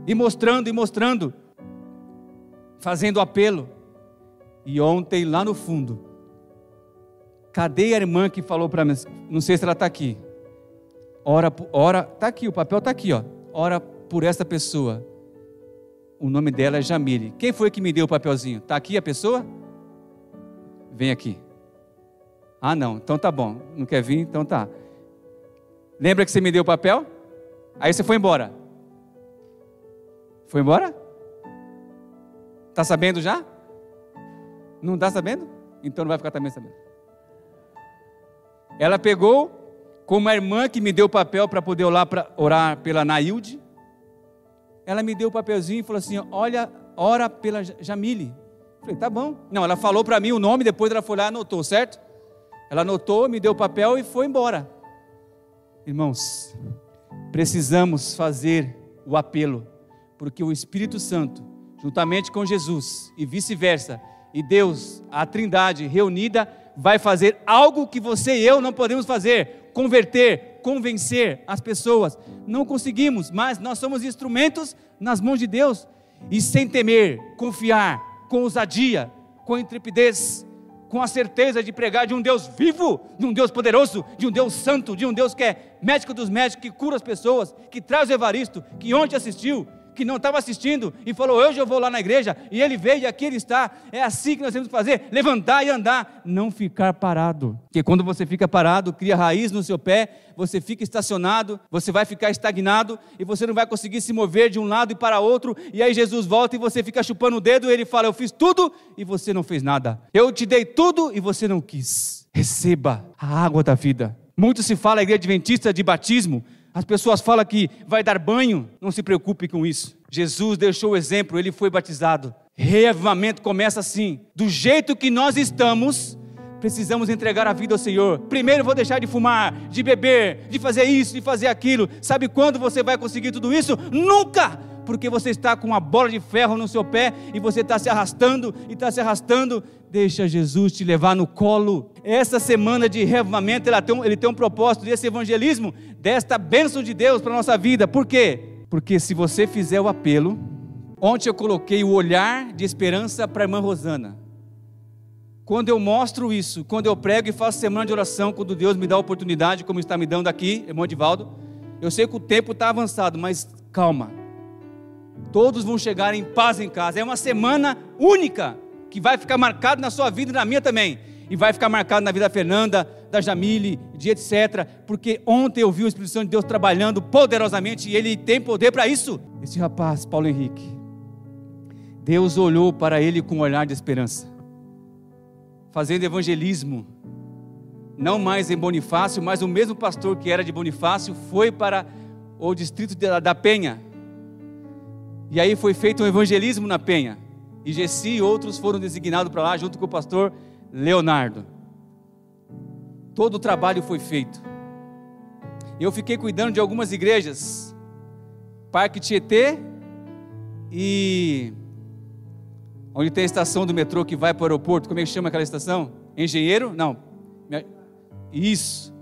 e mostrando e mostrando, fazendo apelo. E ontem, lá no fundo, cadê a irmã que falou para mim? Não sei se ela está aqui. Ora, ora, está aqui, o papel está aqui, ó. Ora por essa pessoa. O nome dela é Jamile. Quem foi que me deu o papelzinho? Está aqui a pessoa? Vem aqui. Ah, não, então tá bom. Não quer vir? Então tá. Lembra que você me deu o papel? Aí você foi embora. Foi embora? Tá sabendo já? Não está sabendo? Então não vai ficar também sabendo. Ela pegou, com uma irmã que me deu o papel para poder orar, pra, orar pela Nailde, ela me deu o papelzinho e falou assim: Olha, ora pela Jamile. Falei, tá bom. Não, ela falou para mim o nome, depois ela foi lá e anotou, certo? Ela anotou, me deu o papel e foi embora. Irmãos, precisamos fazer o apelo, porque o Espírito Santo, juntamente com Jesus e vice-versa, e Deus, a Trindade reunida, vai fazer algo que você e eu não podemos fazer: converter, convencer as pessoas. Não conseguimos, mas nós somos instrumentos nas mãos de Deus e sem temer, confiar, com ousadia, com intrepidez, com a certeza de pregar de um Deus vivo, de um Deus poderoso, de um Deus santo, de um Deus que é médico dos médicos, que cura as pessoas, que traz o Evaristo, que ontem assistiu, que não estava assistindo e falou: Hoje eu vou lá na igreja, e ele veio e aqui ele está. É assim que nós temos que fazer: levantar e andar, não ficar parado. Porque quando você fica parado, cria raiz no seu pé, você fica estacionado, você vai ficar estagnado e você não vai conseguir se mover de um lado e para outro. E aí Jesus volta e você fica chupando o dedo e ele fala: Eu fiz tudo e você não fez nada. Eu te dei tudo e você não quis. Receba a água da vida. Muito se fala a igreja adventista de batismo, as pessoas falam que vai dar banho, não se preocupe com isso. Jesus deixou o exemplo, ele foi batizado. Reavivamento começa assim: do jeito que nós estamos, precisamos entregar a vida ao Senhor. Primeiro vou deixar de fumar, de beber, de fazer isso, de fazer aquilo. Sabe quando você vai conseguir tudo isso? Nunca! Porque você está com uma bola de ferro no seu pé e você está se arrastando e está se arrastando. Deixa Jesus te levar no colo. Essa semana de reavivamento, ele tem um, ele tem um propósito desse evangelismo, desta bênção de Deus para a nossa vida. Por quê? Porque se você fizer o apelo, ontem eu coloquei o olhar de esperança para a irmã Rosana. Quando eu mostro isso, quando eu prego e faço semana de oração, quando Deus me dá a oportunidade, como está me dando aqui, irmão Edivaldo, eu sei que o tempo está avançado, mas calma. Todos vão chegar em paz em casa. É uma semana única que vai ficar marcada na sua vida e na minha também. E vai ficar marcado na vida da Fernanda, da Jamile, de etc. Porque ontem eu vi o Espírito Santo de Deus trabalhando poderosamente e ele tem poder para isso. Esse rapaz, Paulo Henrique, Deus olhou para ele com um olhar de esperança, fazendo evangelismo. Não mais em Bonifácio, mas o mesmo pastor que era de Bonifácio foi para o distrito da Penha. E aí foi feito um evangelismo na Penha. E Gessi e outros foram designados para lá junto com o pastor Leonardo. Todo o trabalho foi feito. Eu fiquei cuidando de algumas igrejas, Parque Tietê e onde tem a estação do metrô que vai para o aeroporto, como é que chama aquela estação? Engenheiro? Não. Isso.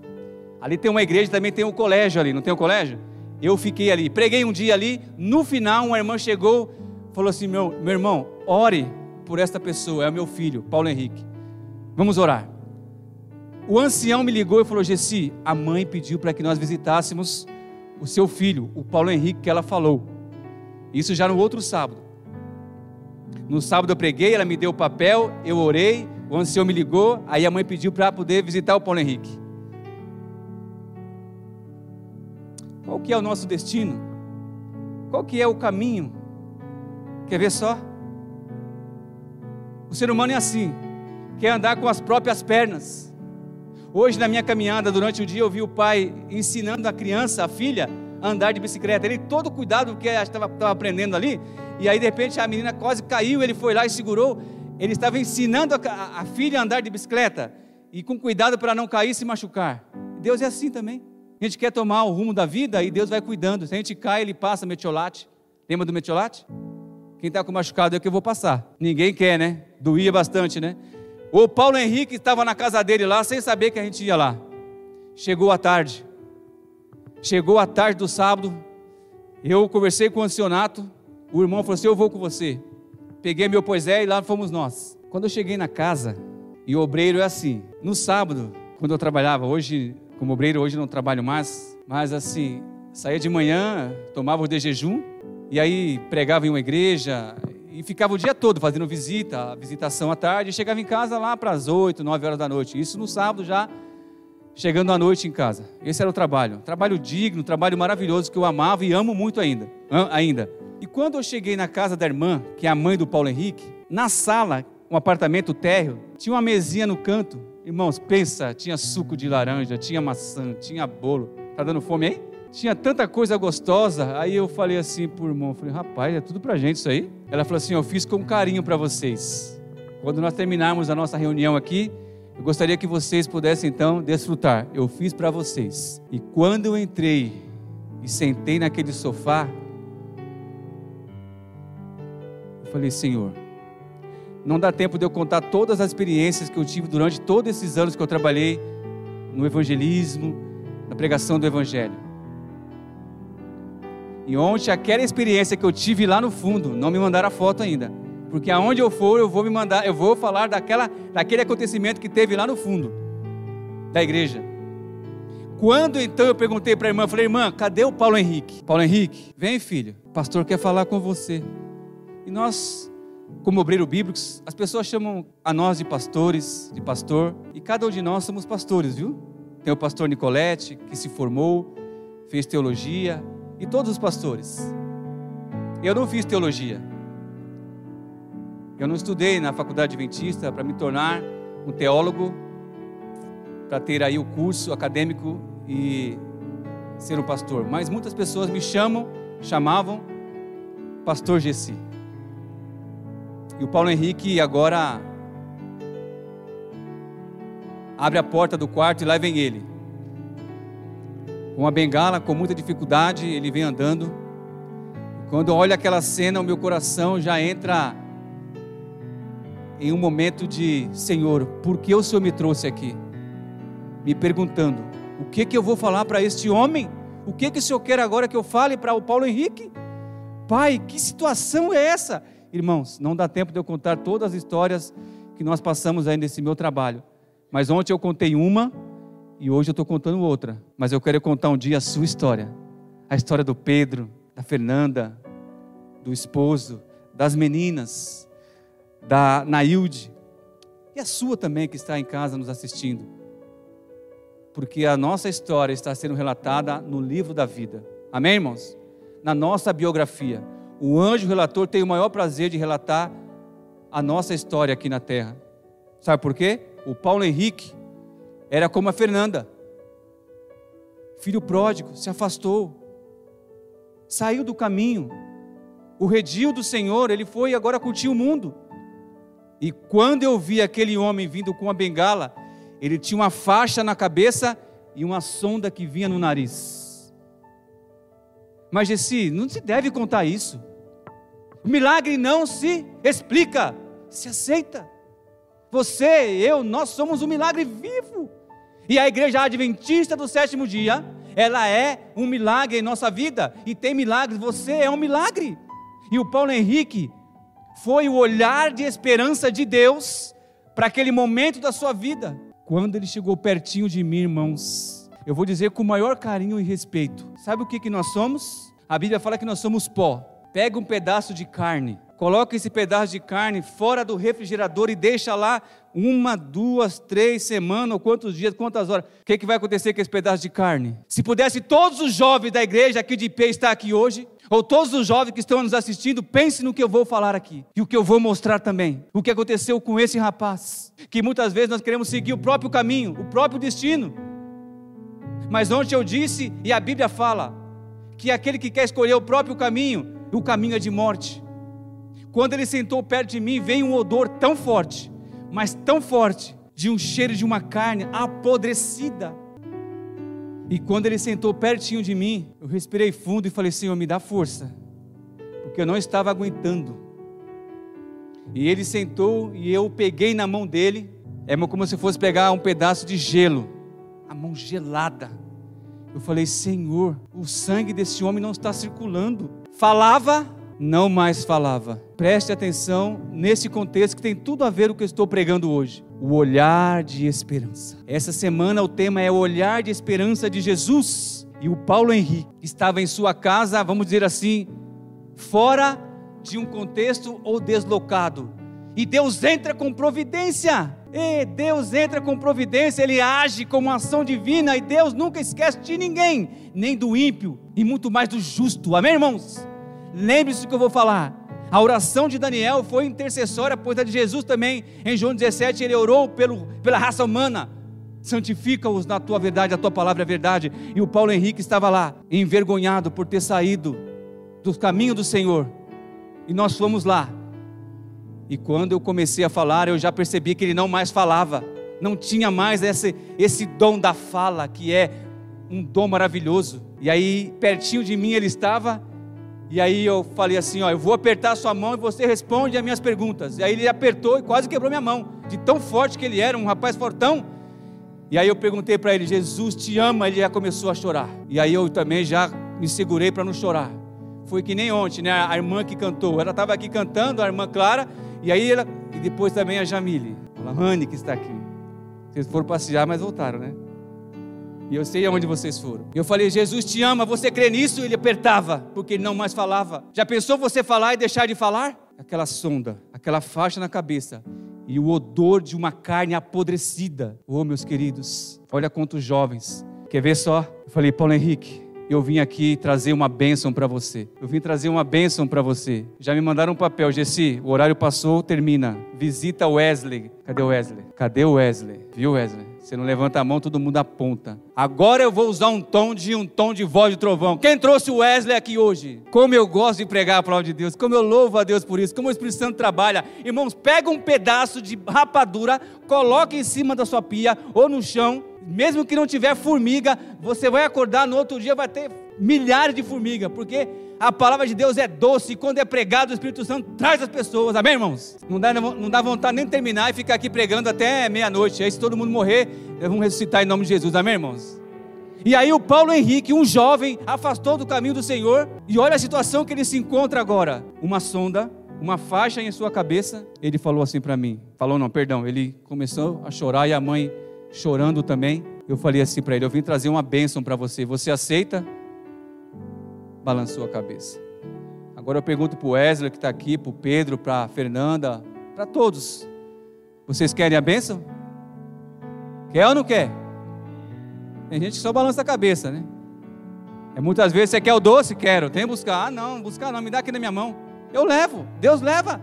Ali tem uma igreja, também tem um colégio ali, não tem um colégio? Eu fiquei ali, preguei um dia ali, no final uma irmã chegou, falou assim: meu, meu irmão, ore por esta pessoa, é o meu filho, Paulo Henrique. Vamos orar. O ancião me ligou e falou: Gessi, a mãe pediu para que nós visitássemos o seu filho, o Paulo Henrique, que ela falou. Isso já no outro sábado. No sábado eu preguei, ela me deu o papel, eu orei, o ancião me ligou, aí a mãe pediu para poder visitar o Paulo Henrique. Qual que é o nosso destino? Qual que é o caminho? Quer ver só? O ser humano é assim quer andar com as próprias pernas. Hoje, na minha caminhada, durante o dia, eu vi o pai ensinando a criança, a filha, a andar de bicicleta. Ele, todo cuidado que estava aprendendo ali, e aí de repente a menina quase caiu, ele foi lá e segurou. Ele estava ensinando a, a filha a andar de bicicleta, e com cuidado para não cair e se machucar. Deus é assim também. A gente quer tomar o rumo da vida e Deus vai cuidando. Se a gente cai, Ele passa metiolate. Lembra do metiolate? Quem está com machucado é que eu vou passar. Ninguém quer, né? Doía bastante, né? O Paulo Henrique estava na casa dele lá, sem saber que a gente ia lá. Chegou à tarde. Chegou à tarde do sábado. Eu conversei com o ancianato. O irmão falou assim: Eu vou com você. Peguei meu poisé e lá fomos nós. Quando eu cheguei na casa, e o obreiro é assim: no sábado, quando eu trabalhava, hoje, como obreiro, hoje não trabalho mais, mas assim, saía de manhã, tomava o de jejum, e aí pregava em uma igreja, e ficava o dia todo fazendo visita, visitação à tarde, e chegava em casa lá para as 8, 9 horas da noite. Isso no sábado já, chegando à noite em casa. Esse era o trabalho. Trabalho digno, trabalho maravilhoso que eu amava e amo muito ainda. ainda. E quando eu cheguei na casa da irmã, que é a mãe do Paulo Henrique, na sala, um apartamento térreo, tinha uma mesinha no canto, Irmãos, pensa, tinha suco de laranja, tinha maçã, tinha bolo. Tá dando fome aí? Tinha tanta coisa gostosa. Aí eu falei assim pro irmão, falei, rapaz, é tudo pra gente isso aí? Ela falou assim, eu fiz com carinho para vocês. Quando nós terminarmos a nossa reunião aqui, eu gostaria que vocês pudessem então desfrutar. Eu fiz para vocês. E quando eu entrei e sentei naquele sofá, falei, Senhor, não dá tempo de eu contar todas as experiências que eu tive durante todos esses anos que eu trabalhei no evangelismo, na pregação do evangelho. E ontem aquela experiência que eu tive lá no fundo, não me mandaram a foto ainda, porque aonde eu for eu vou me mandar, eu vou falar daquela, daquele acontecimento que teve lá no fundo da igreja. Quando então eu perguntei para a irmã, falei, irmã, cadê o Paulo Henrique? Paulo Henrique, vem filho, o pastor quer falar com você. E nós como obreiro bíblico, as pessoas chamam a nós de pastores, de pastor, e cada um de nós somos pastores, viu? Tem o pastor Nicolete, que se formou, fez teologia, e todos os pastores. Eu não fiz teologia. Eu não estudei na faculdade adventista para me tornar um teólogo, para ter aí o curso acadêmico e ser um pastor. Mas muitas pessoas me chamam, chamavam pastor Gessi. E o Paulo Henrique agora abre a porta do quarto e lá vem ele. Com uma bengala, com muita dificuldade, ele vem andando. Quando olha aquela cena, o meu coração já entra em um momento de Senhor, por que o Senhor me trouxe aqui? Me perguntando, o que que eu vou falar para este homem? O que que o Senhor quer agora que eu fale para o Paulo Henrique? Pai, que situação é essa? Irmãos, não dá tempo de eu contar todas as histórias que nós passamos aí nesse meu trabalho. Mas ontem eu contei uma e hoje eu estou contando outra. Mas eu quero contar um dia a sua história. A história do Pedro, da Fernanda, do esposo, das meninas, da Nailde. E a sua também que está em casa nos assistindo. Porque a nossa história está sendo relatada no livro da vida. Amém, irmãos? Na nossa biografia. O anjo relator tem o maior prazer de relatar a nossa história aqui na terra. Sabe por quê? O Paulo Henrique era como a Fernanda, filho pródigo, se afastou, saiu do caminho, o redil do Senhor, ele foi agora curtir o mundo. E quando eu vi aquele homem vindo com uma bengala, ele tinha uma faixa na cabeça e uma sonda que vinha no nariz. Mas Gessi, não se deve contar isso. O milagre não se explica, se aceita. Você, eu, nós somos um milagre vivo. E a igreja adventista do sétimo dia, ela é um milagre em nossa vida. E tem milagres, você é um milagre. E o Paulo Henrique foi o olhar de esperança de Deus para aquele momento da sua vida. Quando ele chegou pertinho de mim, irmãos, eu vou dizer com o maior carinho e respeito. Sabe o que, que nós somos? A Bíblia fala que nós somos pó. Pega um pedaço de carne, coloca esse pedaço de carne fora do refrigerador e deixa lá uma, duas, três semanas, ou quantos dias, quantas horas. O que, que vai acontecer com esse pedaço de carne? Se pudesse todos os jovens da igreja aqui de pé estar aqui hoje, ou todos os jovens que estão nos assistindo, pense no que eu vou falar aqui e o que eu vou mostrar também. O que aconteceu com esse rapaz, que muitas vezes nós queremos seguir o próprio caminho, o próprio destino. Mas ontem eu disse, e a Bíblia fala, que aquele que quer escolher o próprio caminho, o caminho é de morte. Quando ele sentou perto de mim, veio um odor tão forte, mas tão forte, de um cheiro de uma carne apodrecida. E quando ele sentou pertinho de mim, eu respirei fundo e falei: Senhor, me dá força, porque eu não estava aguentando. E ele sentou e eu peguei na mão dele, é como se fosse pegar um pedaço de gelo a mão gelada. Eu falei, Senhor, o sangue desse homem não está circulando. Falava, não mais falava. Preste atenção nesse contexto que tem tudo a ver com o que eu estou pregando hoje. O olhar de esperança. Essa semana o tema é o olhar de esperança de Jesus. E o Paulo Henrique estava em sua casa, vamos dizer assim, fora de um contexto ou deslocado. E Deus entra com providência. E Deus entra com providência, Ele age como ação divina, e Deus nunca esquece de ninguém, nem do ímpio, e muito mais do justo. Amém, irmãos? Lembre-se do que eu vou falar. A oração de Daniel foi intercessória, pois a de Jesus também. Em João 17, ele orou pelo, pela raça humana. Santifica-os na tua verdade, a tua palavra é verdade. E o Paulo Henrique estava lá, envergonhado por ter saído do caminho do Senhor. E nós fomos lá. E quando eu comecei a falar, eu já percebi que ele não mais falava, não tinha mais esse, esse dom da fala, que é um dom maravilhoso. E aí, pertinho de mim ele estava, e aí eu falei assim: Ó, eu vou apertar sua mão e você responde as minhas perguntas. E aí ele apertou e quase quebrou minha mão, de tão forte que ele era, um rapaz fortão. E aí eu perguntei para ele: Jesus te ama? Ele já começou a chorar. E aí eu também já me segurei para não chorar. Foi que nem ontem, né? A irmã que cantou, ela estava aqui cantando, a irmã Clara, e aí ela, e depois também a Jamile, a Rani que está aqui. Vocês foram passear, mas voltaram, né? E eu sei aonde vocês foram. Eu falei, Jesus te ama, você crê nisso? Ele apertava, porque ele não mais falava. Já pensou você falar e deixar de falar? Aquela sonda, aquela faixa na cabeça e o odor de uma carne apodrecida. Oh, meus queridos, olha quantos jovens. Quer ver só? Eu falei, Paulo Henrique, eu vim aqui trazer uma bênção para você. Eu vim trazer uma bênção para você. Já me mandaram um papel, Gessi, o horário passou, termina. Visita Wesley. Cadê o Wesley? Cadê o Wesley? Viu, Wesley? Você não levanta a mão, todo mundo aponta. Agora eu vou usar um tom de um tom de voz de trovão. Quem trouxe o Wesley aqui hoje? Como eu gosto de pregar a palavra de Deus, como eu louvo a Deus por isso, como o Espírito Santo trabalha. Irmãos, pega um pedaço de rapadura, coloca em cima da sua pia ou no chão, mesmo que não tiver formiga, você vai acordar no outro dia vai ter milhares de formigas, porque a palavra de Deus é doce e quando é pregado o Espírito Santo traz as pessoas, amém irmãos? Não dá, não dá vontade nem terminar e ficar aqui pregando até meia-noite, aí se todo mundo morrer, vamos ressuscitar em nome de Jesus, amém irmãos? E aí o Paulo Henrique, um jovem, afastou do caminho do Senhor, e olha a situação que ele se encontra agora, uma sonda, uma faixa em sua cabeça, ele falou assim para mim, falou não, perdão, ele começou a chorar e a mãe chorando também, eu falei assim para ele, eu vim trazer uma bênção para você, você aceita? balançou a cabeça. Agora eu pergunto para o Wesley que está aqui, para o Pedro, para a Fernanda, para todos. Vocês querem a bênção? Quer ou não quer? Tem gente que só balança a cabeça, né? É muitas vezes você quer o doce? Quero. Tem que buscar. Ah, não, buscar não, me dá aqui na minha mão. Eu levo. Deus leva.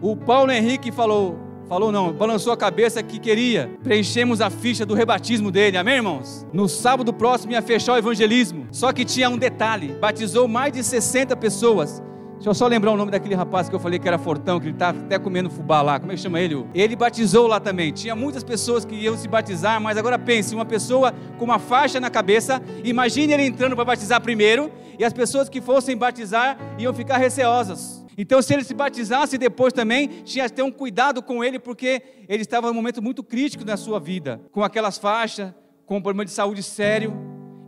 O Paulo Henrique falou: Falou não, balançou a cabeça que queria. Preenchemos a ficha do rebatismo dele, amém, irmãos? No sábado próximo ia fechar o evangelismo. Só que tinha um detalhe: batizou mais de 60 pessoas. Deixa eu só lembrar o nome daquele rapaz que eu falei que era fortão, que ele estava até comendo fubá lá. Como é que chama ele? Ele batizou lá também. Tinha muitas pessoas que iam se batizar, mas agora pense: uma pessoa com uma faixa na cabeça, imagine ele entrando para batizar primeiro, e as pessoas que fossem batizar iam ficar receosas. Então, se ele se batizasse depois também, tinha que ter um cuidado com ele, porque ele estava num momento muito crítico na sua vida, com aquelas faixas, com um problema de saúde sério.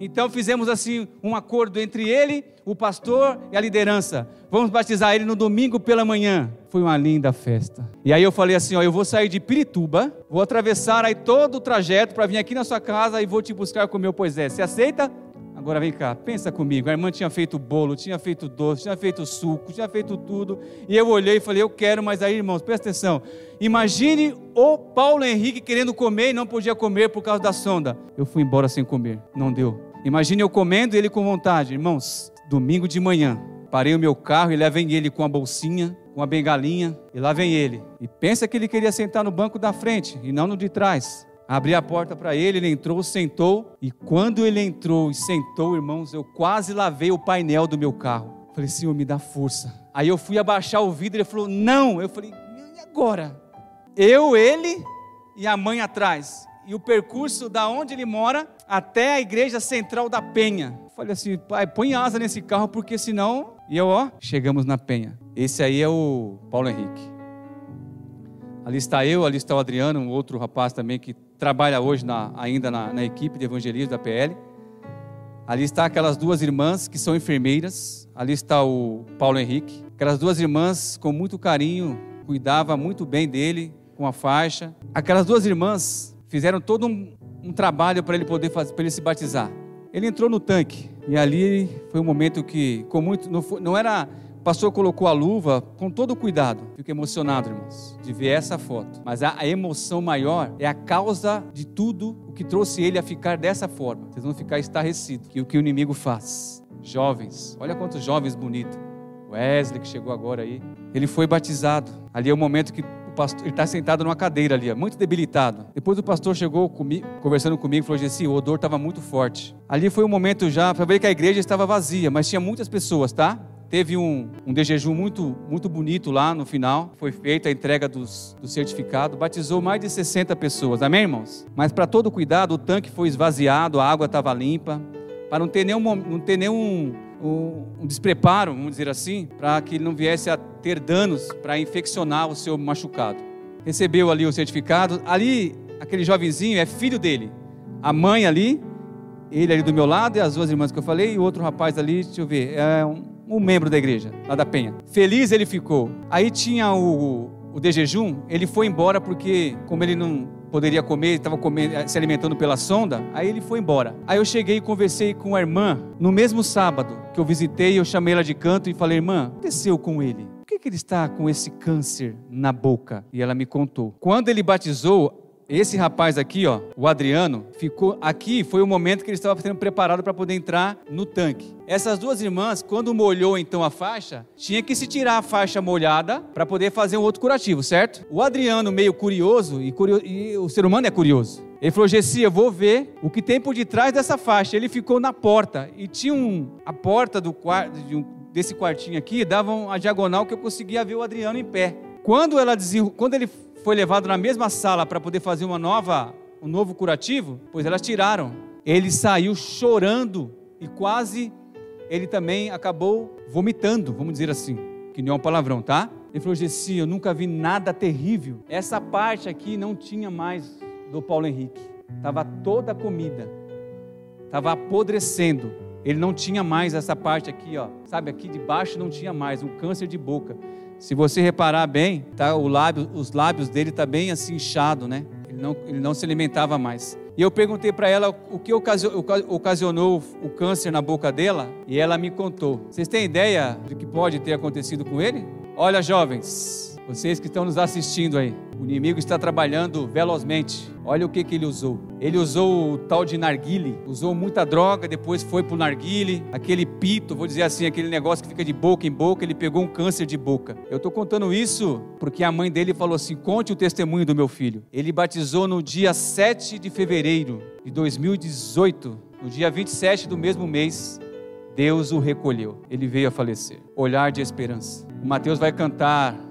Então, fizemos assim um acordo entre ele, o pastor e a liderança. Vamos batizar ele no domingo pela manhã. Foi uma linda festa. E aí eu falei assim: ó, eu vou sair de Pirituba, vou atravessar aí todo o trajeto para vir aqui na sua casa e vou te buscar com o meu Poisés. Você aceita? Agora vem cá, pensa comigo. A irmã tinha feito bolo, tinha feito doce, tinha feito suco, tinha feito tudo. E eu olhei e falei, eu quero, mas aí, irmãos, presta atenção. Imagine o Paulo Henrique querendo comer e não podia comer por causa da sonda. Eu fui embora sem comer, não deu. Imagine eu comendo e ele com vontade. Irmãos, domingo de manhã, parei o meu carro e lá vem ele com a bolsinha, com a bengalinha, e lá vem ele. E pensa que ele queria sentar no banco da frente e não no de trás. Abri a porta para ele, ele entrou, sentou, e quando ele entrou e sentou, irmãos, eu quase lavei o painel do meu carro. Falei, Senhor, me dá força. Aí eu fui abaixar o vidro, ele falou, não. Eu falei, e agora? Eu, ele e a mãe atrás. E o percurso da onde ele mora até a igreja central da Penha. Falei assim, pai, põe asa nesse carro, porque senão. E eu, ó, chegamos na Penha. Esse aí é o Paulo Henrique. Ali está eu, ali está o Adriano, um outro rapaz também que trabalha hoje na, ainda na, na equipe de evangelismo da PL. Ali está aquelas duas irmãs que são enfermeiras. Ali está o Paulo Henrique. Aquelas duas irmãs, com muito carinho, cuidava muito bem dele com a faixa. Aquelas duas irmãs fizeram todo um, um trabalho para ele poder fazer, para ele se batizar. Ele entrou no tanque e ali foi um momento que, com muito, não, foi, não era pastor colocou a luva com todo cuidado. Fico emocionado, irmãos, de ver essa foto. Mas a, emoção maior é a causa de tudo o que trouxe ele a ficar dessa forma. Vocês vão ficar estarrecidos que o que o inimigo faz. Jovens, olha quantos jovens bonitos. Wesley, que chegou agora aí. Ele foi batizado. Ali é o momento que o pastor, ele está sentado numa cadeira ali, muito debilitado. Depois o pastor chegou comigo, conversando comigo, falou assim: o odor estava muito forte. Ali foi um momento já para ver que a igreja estava vazia, mas tinha muitas pessoas, tá? Teve um, um de jejum muito, muito bonito lá no final. Foi feita a entrega dos, do certificado. Batizou mais de 60 pessoas. Amém, irmãos? Mas para todo cuidado, o tanque foi esvaziado, a água estava limpa. Para não ter nenhum, não ter nenhum um, um despreparo, vamos dizer assim, para que ele não viesse a ter danos para infeccionar o seu machucado. Recebeu ali o certificado. Ali, aquele jovenzinho é filho dele. A mãe ali, ele ali do meu lado e as duas irmãs que eu falei, e o outro rapaz ali, deixa eu ver, é um um membro da igreja, lá da Penha. Feliz ele ficou. Aí tinha o, o de jejum, ele foi embora porque, como ele não poderia comer, estava se alimentando pela sonda, aí ele foi embora. Aí eu cheguei e conversei com a irmã no mesmo sábado que eu visitei, eu chamei ela de canto e falei: "Irmã, o que aconteceu com ele? Por que, que ele está com esse câncer na boca?" E ela me contou. Quando ele batizou, esse rapaz aqui, ó, o Adriano, ficou aqui, foi o momento que ele estava sendo preparado para poder entrar no tanque. Essas duas irmãs, quando molhou então a faixa, tinha que se tirar a faixa molhada para poder fazer um outro curativo, certo? O Adriano, meio curioso, e, e o ser humano é curioso. Ele falou: Gessi, eu vou ver o que tem por detrás dessa faixa. Ele ficou na porta e tinha um, a porta do quarto, de um, desse quartinho aqui, dava uma diagonal que eu conseguia ver o Adriano em pé. Quando, ela. Quando ele foi levado na mesma sala para poder fazer uma nova, um novo curativo, pois elas tiraram. Ele saiu chorando e quase ele também acabou vomitando, vamos dizer assim, que não é um palavrão, tá? Ele falou: Gessi, eu nunca vi nada terrível. Essa parte aqui não tinha mais do Paulo Henrique, estava toda comida, estava apodrecendo. Ele não tinha mais essa parte aqui, ó, sabe? Aqui de baixo não tinha mais, um câncer de boca. Se você reparar bem, tá, o lábio, os lábios dele tá bem assim inchado, né? Ele não, ele não se alimentava mais. E eu perguntei para ela o que ocasionou o câncer na boca dela, e ela me contou. Vocês têm ideia do que pode ter acontecido com ele? Olha, jovens, vocês que estão nos assistindo aí, o inimigo está trabalhando velozmente. Olha o que, que ele usou. Ele usou o tal de narguile, usou muita droga, depois foi para o narguile, aquele pito, vou dizer assim, aquele negócio que fica de boca em boca, ele pegou um câncer de boca. Eu estou contando isso porque a mãe dele falou assim: conte o testemunho do meu filho. Ele batizou no dia 7 de fevereiro de 2018, no dia 27 do mesmo mês, Deus o recolheu. Ele veio a falecer. Olhar de esperança. O Mateus vai cantar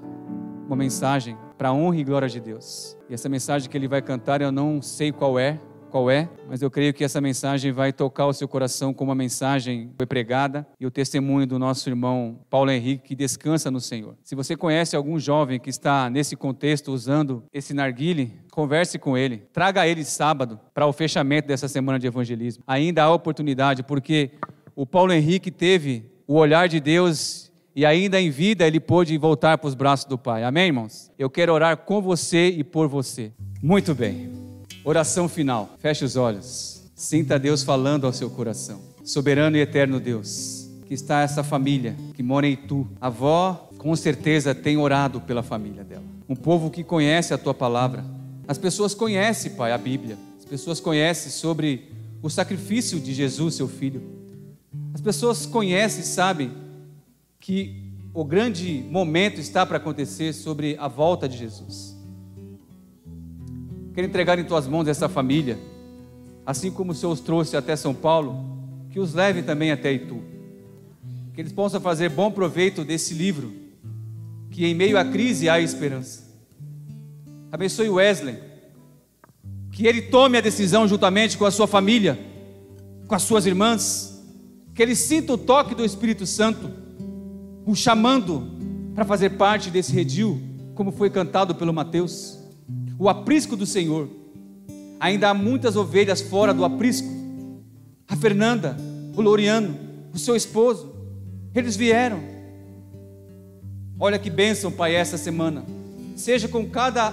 uma mensagem para a honra e glória de Deus. E essa mensagem que ele vai cantar, eu não sei qual é, qual é, mas eu creio que essa mensagem vai tocar o seu coração como uma mensagem foi pregada e o testemunho do nosso irmão Paulo Henrique que descansa no Senhor. Se você conhece algum jovem que está nesse contexto usando esse narguile, converse com ele, traga ele sábado para o fechamento dessa semana de evangelismo. Ainda há oportunidade, porque o Paulo Henrique teve o olhar de Deus e ainda em vida ele pôde voltar para os braços do Pai. Amém, irmãos? Eu quero orar com você e por você. Muito bem. Oração final. Feche os olhos. Sinta Deus falando ao seu coração. Soberano e eterno Deus, que está essa família que mora em Tu. A avó, com certeza, tem orado pela família dela. Um povo que conhece a Tua palavra. As pessoas conhecem, Pai, a Bíblia. As pessoas conhecem sobre o sacrifício de Jesus, seu filho. As pessoas conhecem, sabem que o grande momento está para acontecer sobre a volta de Jesus. Quero entregar em tuas mãos essa família, assim como o Senhor os trouxe até São Paulo, que os leve também até Itu. Que eles possam fazer bom proveito desse livro, que em meio à crise há esperança. Abençoe Wesley, que ele tome a decisão juntamente com a sua família, com as suas irmãs, que ele sinta o toque do Espírito Santo o chamando para fazer parte desse redil, como foi cantado pelo Mateus, o aprisco do Senhor. Ainda há muitas ovelhas fora do aprisco. A Fernanda, o Loriano, o seu esposo, eles vieram. Olha que bênção, Pai, essa semana. Seja com cada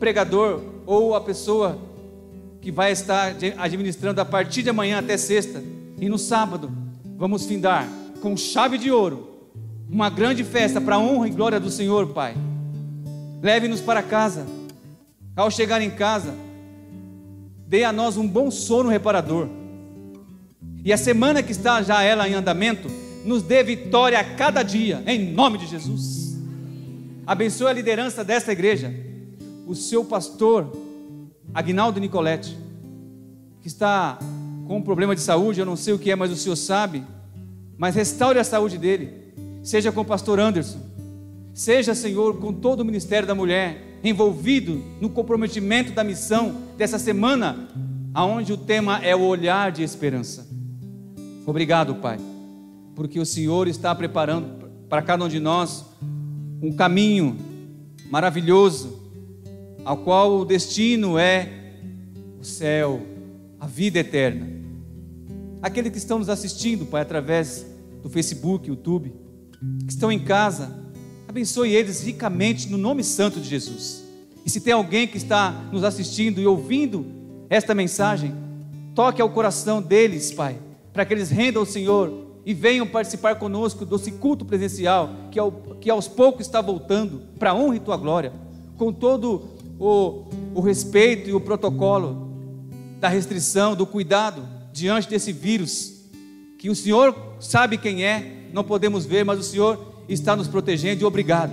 pregador ou a pessoa que vai estar administrando a partir de amanhã até sexta. E no sábado, vamos findar com chave de ouro uma grande festa para a honra e glória do Senhor, Pai. Leve-nos para casa. Ao chegar em casa, dê a nós um bom sono reparador. E a semana que está já ela em andamento, nos dê vitória a cada dia, em nome de Jesus. Abençoe a liderança desta igreja, o seu pastor, Agnaldo Nicoletti, que está com um problema de saúde, eu não sei o que é, mas o senhor sabe, mas restaure a saúde dele, seja com o pastor Anderson, seja, Senhor, com todo o ministério da mulher, envolvido no comprometimento da missão dessa semana, aonde o tema é o olhar de esperança. Obrigado, Pai, porque o Senhor está preparando para cada um de nós um caminho maravilhoso, ao qual o destino é o céu, a vida eterna. Aqueles que estão nos assistindo, Pai, através do Facebook, YouTube, que estão em casa, abençoe eles ricamente no nome santo de Jesus. E se tem alguém que está nos assistindo e ouvindo esta mensagem, toque ao coração deles, Pai, para que eles rendam ao Senhor e venham participar conosco desse culto presencial que, ao, que aos poucos está voltando para a honra e tua glória, com todo o, o respeito e o protocolo da restrição, do cuidado diante desse vírus, que o Senhor sabe quem é, não podemos ver, mas o Senhor está nos protegendo e obrigado.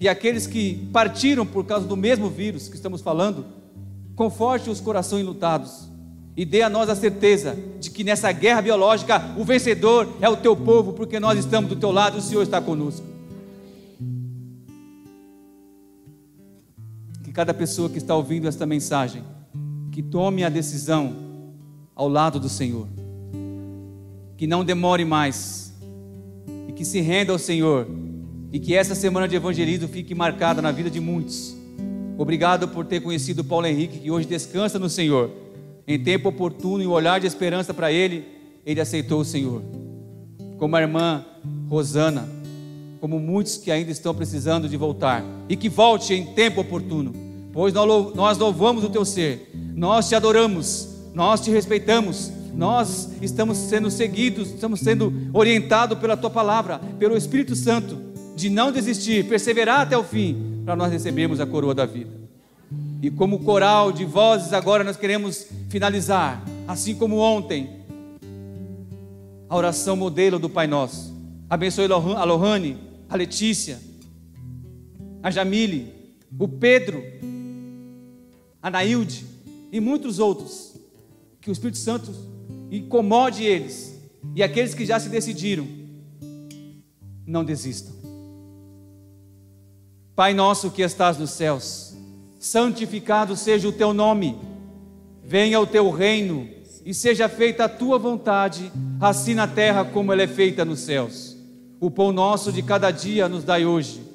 E aqueles que partiram por causa do mesmo vírus que estamos falando, conforte os corações lutados e dê a nós a certeza de que nessa guerra biológica o vencedor é o teu povo, porque nós estamos do teu lado e o Senhor está conosco. Que cada pessoa que está ouvindo esta mensagem, que tome a decisão ao lado do Senhor, que não demore mais que se renda ao Senhor e que essa semana de evangelismo fique marcada na vida de muitos. Obrigado por ter conhecido Paulo Henrique, que hoje descansa no Senhor em tempo oportuno e um olhar de esperança para ele, ele aceitou o Senhor. Como a irmã Rosana, como muitos que ainda estão precisando de voltar, e que volte em tempo oportuno, pois nós louvamos o teu ser, nós te adoramos, nós te respeitamos, nós estamos sendo seguidos, estamos sendo orientados pela tua palavra, pelo Espírito Santo, de não desistir, perseverar até o fim, para nós recebermos a coroa da vida. E como coral de vozes, agora nós queremos finalizar, assim como ontem, a oração modelo do Pai Nosso. Abençoe a Lohane, a Letícia, a Jamile, o Pedro, a Nailde e muitos outros. Que o Espírito Santo incomode eles e aqueles que já se decidiram, não desistam. Pai nosso que estás nos céus, santificado seja o teu nome, venha o teu reino e seja feita a tua vontade, assim na terra como ela é feita nos céus. O pão nosso de cada dia nos dai hoje.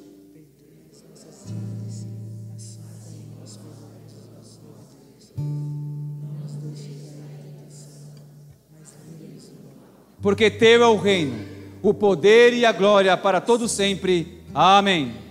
Porque teu é o reino, o poder e a glória para todo sempre. Amém.